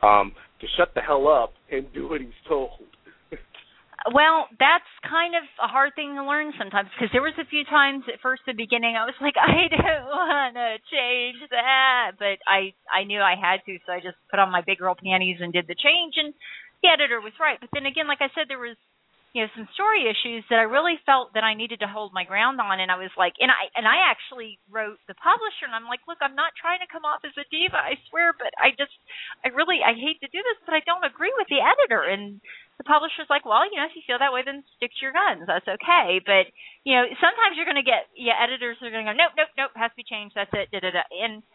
Um, to shut the hell up and do what he's told. Well, that's kind of a hard thing to learn sometimes because there was a few times at first the beginning I was like I don't want to change that, but I I knew I had to, so I just put on my big girl panties and did the change and the editor was right. But then again, like I said there was you know some story issues that I really felt that I needed to hold my ground on and I was like and I and I actually wrote the publisher and I'm like look I'm not trying to come off as a diva I swear but I just I really I hate to do this but I don't agree with the editor and the publisher's like well you know if you feel that way then stick to your guns. That's okay. But you know sometimes you're going to get yeah editors are going to go nope nope nope has to be changed that's it da da da. And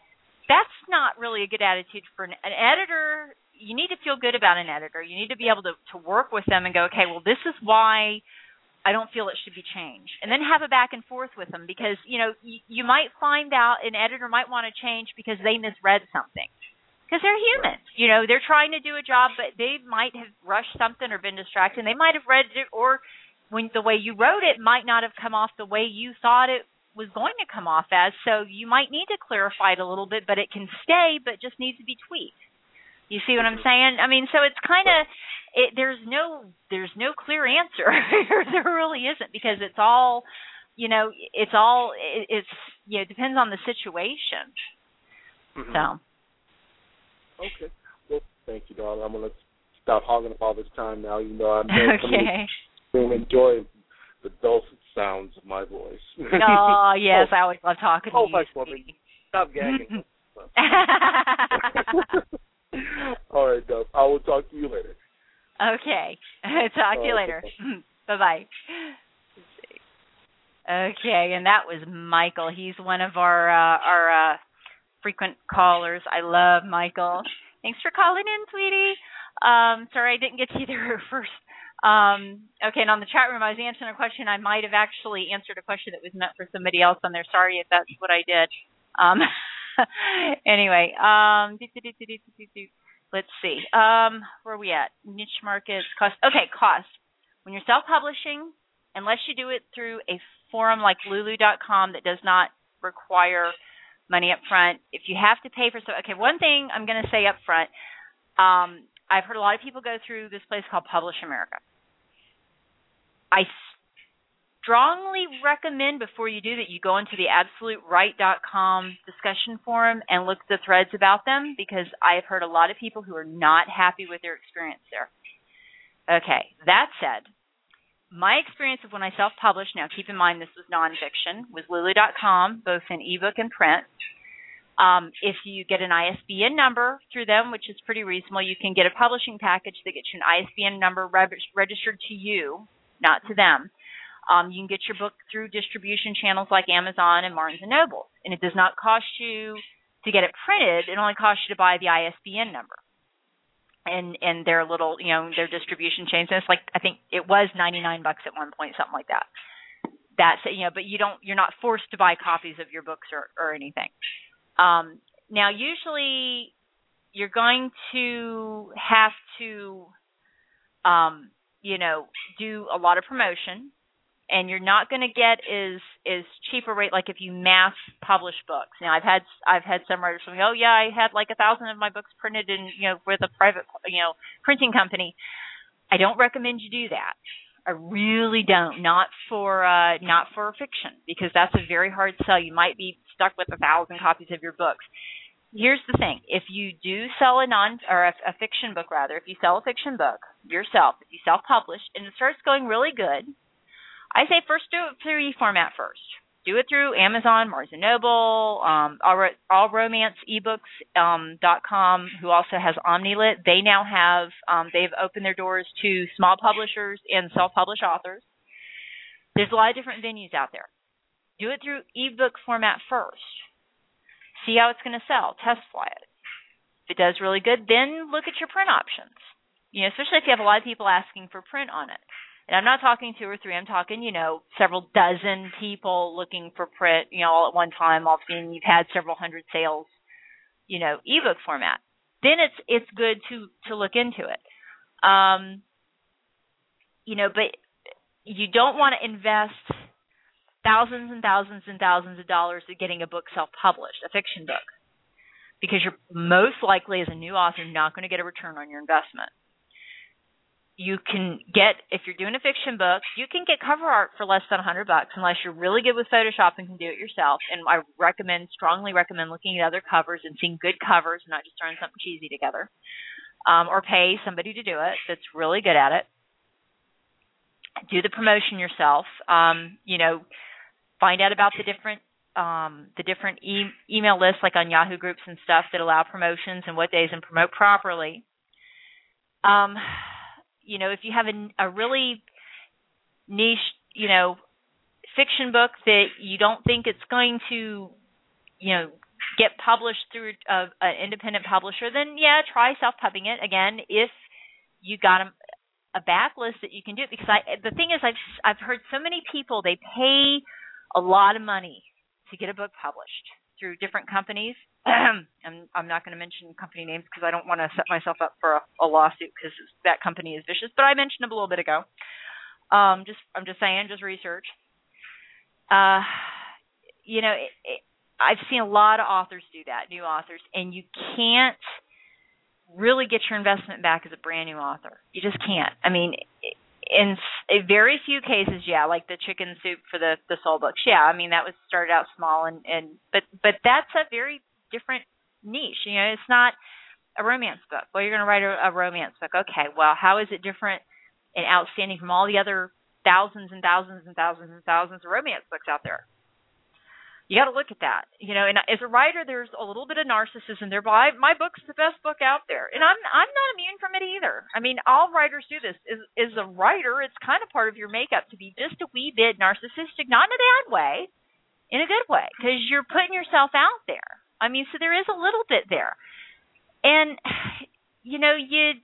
that's not really a good attitude for an, an editor. You need to feel good about an editor. You need to be able to to work with them and go, okay, well, this is why I don't feel it should be changed, and then have a back and forth with them because you know you, you might find out an editor might want to change because they misread something because they're human. You know, they're trying to do a job, but they might have rushed something or been distracted. They might have read it, or when the way you wrote it might not have come off the way you thought it was going to come off as. So you might need to clarify it a little bit, but it can stay, but just needs to be tweaked. You see what I'm saying? I mean, so it's kind of it, there's no there's no clear answer. there really isn't because it's all you know it's all it, it's you know it depends on the situation. Mm-hmm. So. Okay. Well, thank you, darling. I'm gonna stop hogging up all this time now. You know, I'm okay. to enjoy the dulcet sounds of my voice. oh yes, oh. I always love talking oh, to you. Oh, my Stop gagging. All right, Dove. I will talk to you later. Okay. talk to you later. bye bye. Okay, and that was Michael. He's one of our uh, our uh, frequent callers. I love Michael. Thanks for calling in, sweetie. Um, sorry I didn't get to you there first. Um, okay, and on the chat room, I was answering a question. I might have actually answered a question that was meant for somebody else on there. Sorry if that's what I did. Um, anyway, um, let's see. Um, where are we at? Niche markets, cost. Okay, cost. When you're self-publishing, unless you do it through a forum like Lulu.com that does not require money up front, if you have to pay for so, okay, one thing I'm going to say up front. Um, I've heard a lot of people go through this place called PublishAmerica. I strongly recommend before you do that you go into the absolutewrite.com discussion forum and look at the threads about them because I've heard a lot of people who are not happy with their experience there. Okay, that said, my experience of when I self published, now keep in mind this was nonfiction, was lulu.com, both in ebook and print. Um, if you get an ISBN number through them, which is pretty reasonable, you can get a publishing package that gets you an ISBN number registered to you, not to them. Um, you can get your book through distribution channels like Amazon and Barnes and Noble, and it does not cost you to get it printed. It only costs you to buy the ISBN number, and and their little you know their distribution chains. And it's like I think it was ninety nine bucks at one point, something like that. That's you know, but you don't you're not forced to buy copies of your books or or anything. Um, now, usually you're going to have to um, you know, do a lot of promotion and you're not going to get is is cheaper rate like if you mass publish books. Now I've had I've had some writers me, oh yeah, I had like a thousand of my books printed in you know with a private you know printing company. I don't recommend you do that. I really don't. Not for uh, not for fiction because that's a very hard sell. You might be stuck with a thousand copies of your books. Here's the thing: if you do sell a non or a, a fiction book, rather, if you sell a fiction book yourself, if you self-publish and it starts going really good, I say first do it through e-format first. Do it through Amazon, Barnes and Noble, um, All, All Romance Ebooks um, dot com, who also has OmniLit. They now have um, they've opened their doors to small publishers and self-published authors. There's a lot of different venues out there. Do it through ebook format first. See how it's going to sell. Test fly it. If it does really good, then look at your print options. You know, especially if you have a lot of people asking for print on it. And I'm not talking two or three. I'm talking, you know, several dozen people looking for print, you know, all at one time. Seeing you've had several hundred sales, you know, ebook format. Then it's it's good to to look into it. Um, you know, but you don't want to invest thousands and thousands and thousands of dollars in getting a book self-published, a fiction book, because you're most likely as a new author not going to get a return on your investment you can get if you're doing a fiction book, you can get cover art for less than a hundred bucks unless you're really good with Photoshop and can do it yourself. And I recommend, strongly recommend looking at other covers and seeing good covers, and not just throwing something cheesy together. Um, or pay somebody to do it that's really good at it. Do the promotion yourself. Um, you know, find out about the different um, the different e- email lists like on Yahoo groups and stuff that allow promotions and what days and promote properly. Um, you know, if you have a, a really niche, you know, fiction book that you don't think it's going to, you know, get published through uh, a, an independent publisher, then yeah, try self-pubbing it again if you got a, a backlist that you can do it. Because I, the thing is, I've I've heard so many people they pay a lot of money to get a book published through different companies. I'm, I'm not going to mention company names because I don't want to set myself up for a, a lawsuit because that company is vicious. But I mentioned them a little bit ago. Um, just I'm just saying, just research. Uh, you know, it, it, I've seen a lot of authors do that, new authors, and you can't really get your investment back as a brand new author. You just can't. I mean, in very few cases, yeah, like the chicken soup for the the soul books. Yeah, I mean that was started out small and and but but that's a very different niche. You know, it's not a romance book. Well, you're going to write a, a romance book. Okay, well, how is it different and outstanding from all the other thousands and thousands and thousands and thousands of romance books out there? You got to look at that. You know, and as a writer, there's a little bit of narcissism there. But I, my book's the best book out there, and I'm I'm not immune from it either. I mean, all writers do this. Is is a writer, it's kind of part of your makeup to be just a wee bit narcissistic, not in a bad way, in a good way, because you're putting yourself out there. I mean, so there is a little bit there, and you know, you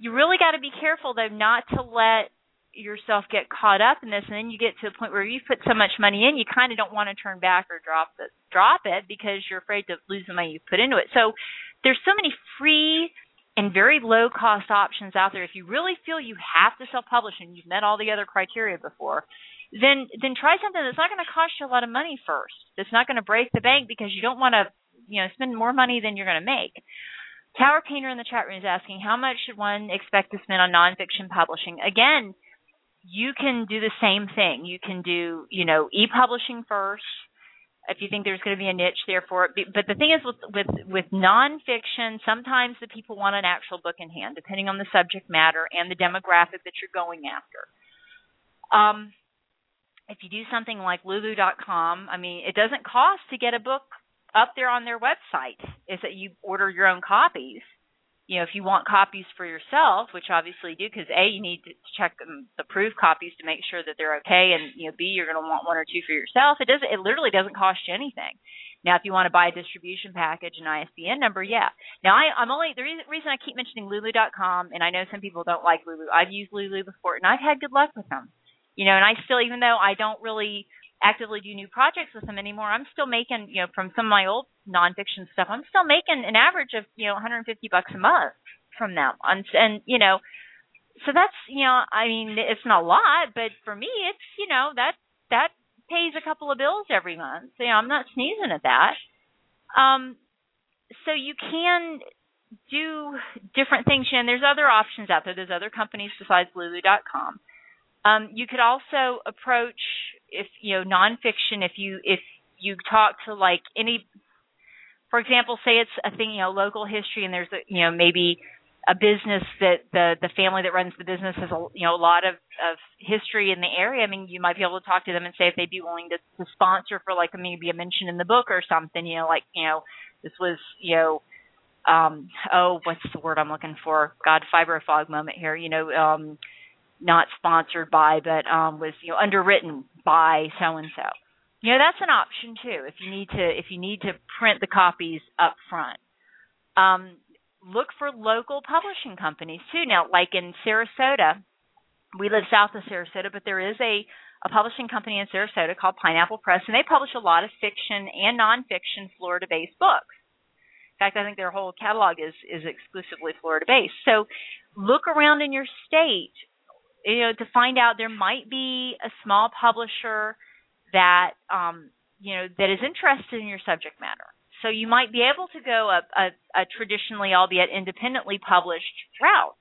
you really got to be careful though not to let yourself get caught up in this and then you get to a point where you've put so much money in you kind of don't want to turn back or drop it drop it because you're afraid to lose the money you've put into it. So there's so many free and very low cost options out there. If you really feel you have to self publish and you've met all the other criteria before then then try something that's not going to cost you a lot of money first. That's not going to break the bank because you don't want to you know spend more money than you're going to make. Tower Painter in the chat room is asking, how much should one expect to spend on nonfiction publishing? Again, you can do the same thing. You can do, you know, e-publishing first if you think there's going to be a niche there for it. But the thing is with with with nonfiction, sometimes the people want an actual book in hand, depending on the subject matter and the demographic that you're going after. Um, if you do something like Lulu.com, I mean, it doesn't cost to get a book up there on their website. Is that you order your own copies you know, if you want copies for yourself, which obviously you do, because A, you need to check the proof copies to make sure that they're okay, and you know, B, you're going to want one or two for yourself. It doesn't, it literally doesn't cost you anything. Now, if you want to buy a distribution package and ISBN number, yeah. Now, I, I'm only the reason, reason I keep mentioning Lulu.com, and I know some people don't like Lulu. I've used Lulu before, and I've had good luck with them. You know, and I still, even though I don't really actively do new projects with them anymore, I'm still making, you know, from some of my old nonfiction stuff, I'm still making an average of, you know, 150 bucks a month from them. And, and you know, so that's you know, I mean, it's not a lot, but for me, it's you know that that pays a couple of bills every month. So, you know, I'm not sneezing at that. Um, so you can do different things, and there's other options out there. There's other companies besides Lulu.com. Um, you could also approach if you know nonfiction. If you if you talk to like any, for example, say it's a thing you know local history, and there's a you know maybe a business that the the family that runs the business has a you know a lot of of history in the area. I mean, you might be able to talk to them and say if they'd be willing to, to sponsor for like maybe a mention in the book or something. You know, like you know this was you know um oh what's the word I'm looking for? God, fibro fog moment here. You know, um not sponsored by, but um was you know underwritten by so and so. You know, that's an option too if you need to if you need to print the copies up front. Um, look for local publishing companies too. Now, like in Sarasota, we live south of Sarasota, but there is a a publishing company in Sarasota called Pineapple Press, and they publish a lot of fiction and nonfiction Florida-based books. In fact, I think their whole catalog is is exclusively Florida-based. So, look around in your state, you know, to find out there might be a small publisher that um, you know that is interested in your subject matter so you might be able to go a, a, a traditionally, albeit independently published route,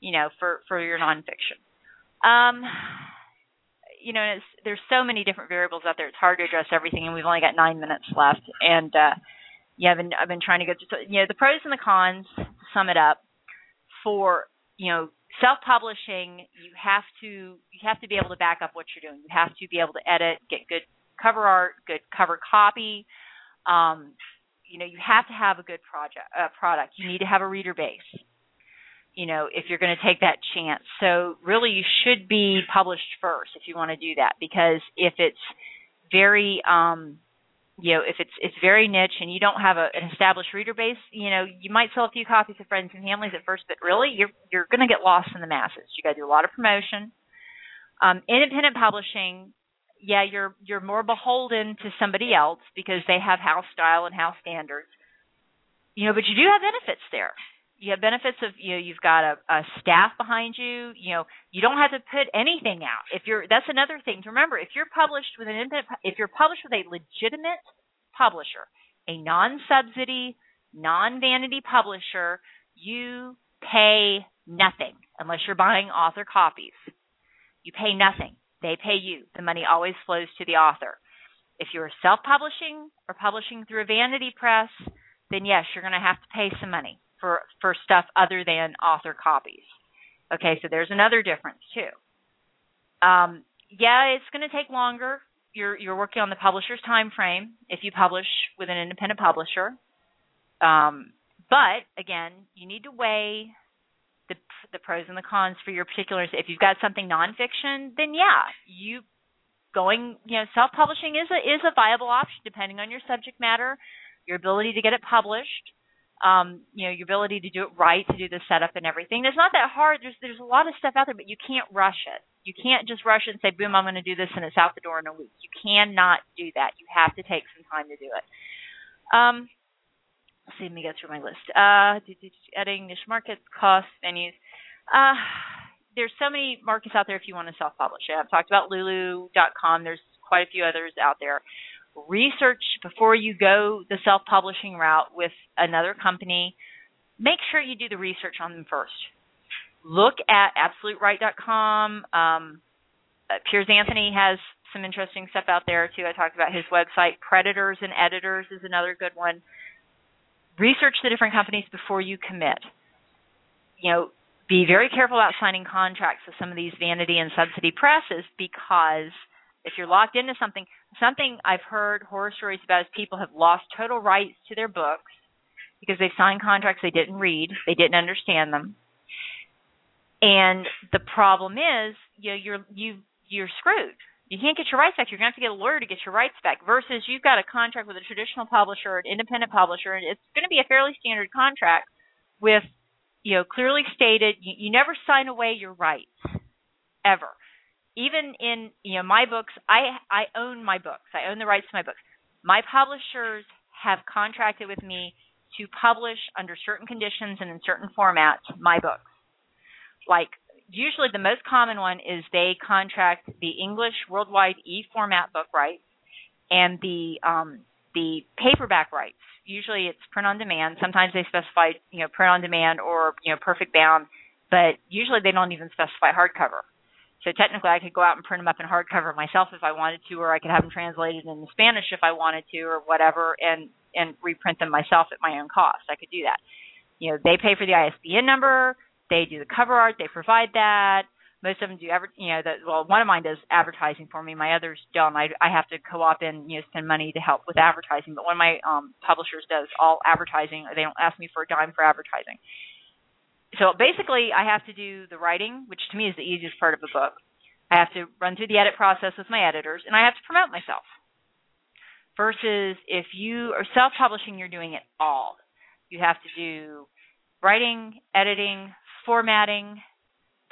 you know, for, for your nonfiction. Um, you know, there's so many different variables out there. It's hard to address everything, and we've only got nine minutes left. And uh, yeah, I've been I've been trying to go through. You know, the pros and the cons. To sum it up, for you know, self-publishing, you have to you have to be able to back up what you're doing. You have to be able to edit, get good cover art, good cover copy, um, you know, you have to have a good project uh, product. You need to have a reader base. You know, if you're going to take that chance. So really, you should be published first if you want to do that, because if it's very um, you know, if it's it's very niche and you don't have a, an established reader base, you know, you might sell a few copies to friends and families at first, but really you're you're going to get lost in the masses. You got to do a lot of promotion. Um, independent publishing yeah, you're you're more beholden to somebody else because they have house style and house standards. You know, but you do have benefits there. You have benefits of you know you've got a, a staff behind you. You know, you don't have to put anything out. If you're that's another thing to remember. If you're published with an independent, if you're published with a legitimate publisher, a non-subsidy, non-vanity publisher, you pay nothing unless you're buying author copies. You pay nothing. They pay you. The money always flows to the author. If you're self publishing or publishing through a vanity press, then yes, you're going to have to pay some money for, for stuff other than author copies. Okay, so there's another difference too. Um, yeah, it's going to take longer. You're you're working on the publisher's time frame if you publish with an independent publisher. Um, but again, you need to weigh the the pros and the cons for your particular. If you've got something nonfiction, then yeah, you going you know self publishing is a is a viable option depending on your subject matter, your ability to get it published, um, you know your ability to do it right, to do the setup and everything. It's not that hard. There's there's a lot of stuff out there, but you can't rush it. You can't just rush it and say, boom, I'm going to do this and it's out the door in a week. You cannot do that. You have to take some time to do it. Um, Let's see, let me go through my list. Uh, editing niche markets, cost, venues. Uh, there's so many markets out there if you want to self-publish. I've talked about Lulu.com. There's quite a few others out there. Research before you go the self-publishing route with another company. Make sure you do the research on them first. Look at AbsoluteWrite.com. Um, uh, Piers Anthony has some interesting stuff out there too. I talked about his website. Predators and Editors is another good one research the different companies before you commit. You know, be very careful about signing contracts with some of these vanity and subsidy presses because if you're locked into something, something I've heard horror stories about is people have lost total rights to their books because they've signed contracts they didn't read, they didn't understand them. And the problem is, you know, you're you you're screwed you can't get your rights back. You're going to have to get a lawyer to get your rights back. Versus you've got a contract with a traditional publisher, an independent publisher, and it's going to be a fairly standard contract with, you know, clearly stated. You, you never sign away your rights ever. Even in you know my books, I I own my books. I own the rights to my books. My publishers have contracted with me to publish under certain conditions and in certain formats my books. Like usually the most common one is they contract the English worldwide e format book rights and the um, the paperback rights. Usually it's print on demand. Sometimes they specify you know print on demand or you know perfect bound, but usually they don't even specify hardcover. So technically, I could go out and print them up in hardcover myself if I wanted to, or I could have them translated into Spanish if I wanted to, or whatever, and and reprint them myself at my own cost. I could do that. You know, they pay for the ISBN number, they do the cover art, they provide that. Most of them do ever, you know. Well, one of mine does advertising for me. My others don't. I I have to co-op and you know spend money to help with advertising. But one of my um publishers does all advertising. They don't ask me for a dime for advertising so basically I have to do the writing, which to me is the easiest part of a book. I have to run through the edit process with my editors and I have to promote myself. Versus if you are self-publishing, you're doing it all. You have to do writing, editing, formatting,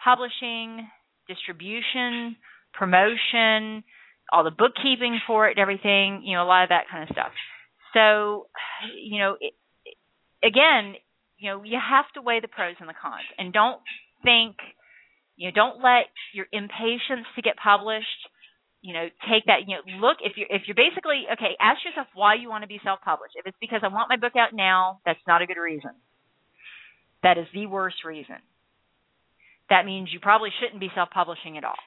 publishing, distribution, promotion, all the bookkeeping for it and everything, you know, a lot of that kind of stuff. So, you know, it, again, you know you have to weigh the pros and the cons. And don't think you know don't let your impatience to get published you know take that you know look if you're if you're basically okay ask yourself why you want to be self published if it's because i want my book out now that's not a good reason. That is the worst reason. That means you probably shouldn't be self publishing at all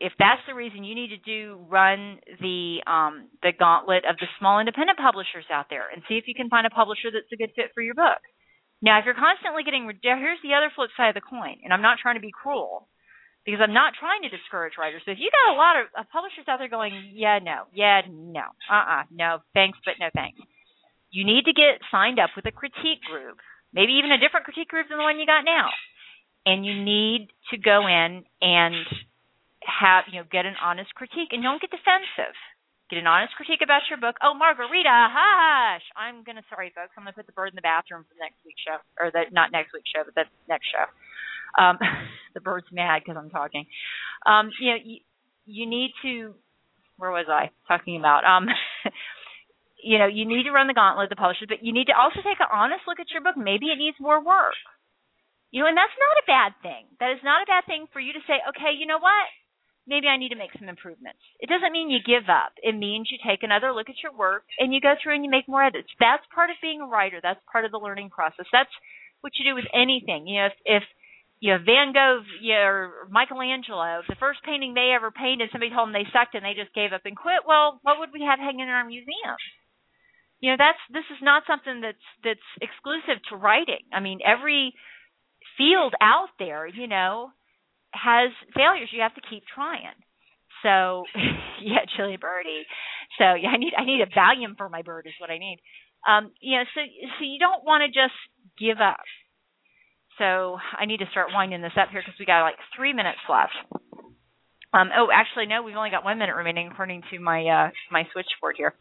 if that's the reason you need to do run the um, the gauntlet of the small independent publishers out there and see if you can find a publisher that's a good fit for your book. Now, if you're constantly getting here's the other flip side of the coin, and I'm not trying to be cruel because I'm not trying to discourage writers. If you got a lot of, of publishers out there going, yeah, no, yeah, no, uh-uh, no, thanks, but no thanks. You need to get signed up with a critique group, maybe even a different critique group than the one you got now. And you need to go in and have you know get an honest critique and don't get defensive. Get an honest critique about your book. Oh, Margarita, hush! I'm gonna sorry, folks. I'm gonna put the bird in the bathroom for next week's show, or the not next week's show, but the next show. Um, the bird's mad because I'm talking. Um, you know, you, you need to. Where was I talking about? Um, you know, you need to run the gauntlet, of the publishers, but you need to also take an honest look at your book. Maybe it needs more work. You know, and that's not a bad thing. That is not a bad thing for you to say, okay, you know what? Maybe I need to make some improvements. It doesn't mean you give up. It means you take another look at your work and you go through and you make more edits. That's part of being a writer. That's part of the learning process. That's what you do with anything. You know, if, if you know Van Gogh you know, or Michelangelo, the first painting they ever painted, somebody told them they sucked and they just gave up and quit. Well, what would we have hanging in our museum? You know, that's this is not something that's that's exclusive to writing. I mean, every field out there, you know, has failures. You have to keep trying. So yeah, chili birdie. So yeah, I need I need a Valium for my bird is what I need. Um, you know, so so you don't want to just give up. So I need to start winding this up here because we got like three minutes left. Um, oh, actually, no, we've only got one minute remaining according to my uh, my switchboard here.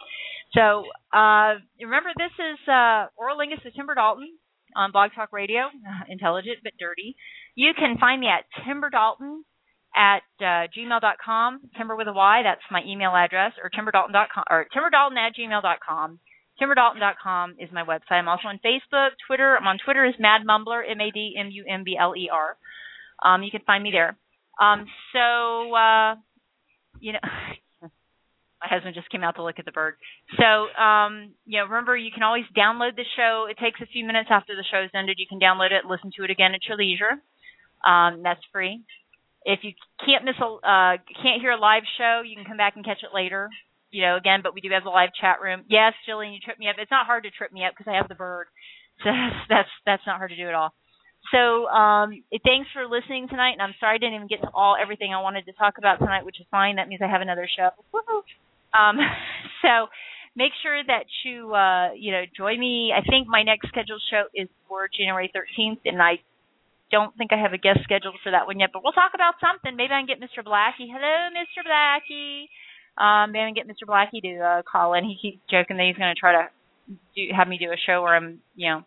So uh, remember, this is uh, Auralingus with Tymber Dalton on BlogTalkRadio, intelligent but dirty. You can find me at tymberdalton at uh, gmail.com, Tymber with a Y, that's my email address, or tymberdalton.com, or tymberdalton at gmail.com. Tymberdalton.com is my website. I'm also on Facebook, Twitter. I'm on Twitter as Mad Mumbler, M-A-D-M-U-M-B-L-E-R. Um, you can find me there. Um, so, uh, you know, my husband just came out to look at the bird. So, um, you know, remember you can always download the show. It takes a few minutes after the show's ended. You can download it, listen to it again at your leisure. Um, that's free. If you can't miss a uh, can't hear a live show, you can come back and catch it later. You know, again, but we do have the live chat room. Yes, Jillian, you tripped me up. It's not hard to trip me up because I have the bird, so that's that's, that's not hard to do at all. So um, thanks for listening tonight, and I'm sorry I didn't even get to all everything I wanted to talk about tonight, which is fine. That means I have another show. Um, so make sure that you uh, you know join me. I think my next scheduled show is for January 13th, and I don't think I have a guest scheduled for that one yet, but we'll talk about something. Maybe I can get Mr. Blackie. Hello, Mr. Blackie. Um, maybe I can get Mr. Blackie to uh, call in. He keeps joking that he's going to try to do, have me do a show where I'm, you know,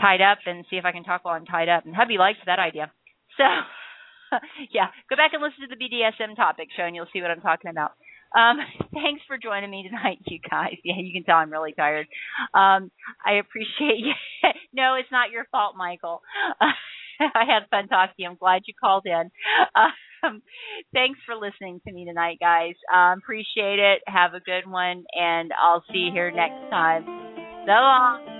tied up and see if I can talk while I'm tied up. And hubby likes that idea. So, yeah, go back and listen to the BDSM topic show, and you'll see what I'm talking about. Um, thanks for joining me tonight, you guys. Yeah, you can tell I'm really tired. Um, I appreciate you. no, it's not your fault, Michael. I had fun talking to you. I'm glad you called in. Um, thanks for listening to me tonight, guys. Um, appreciate it. Have a good one, and I'll see you here next time. So long.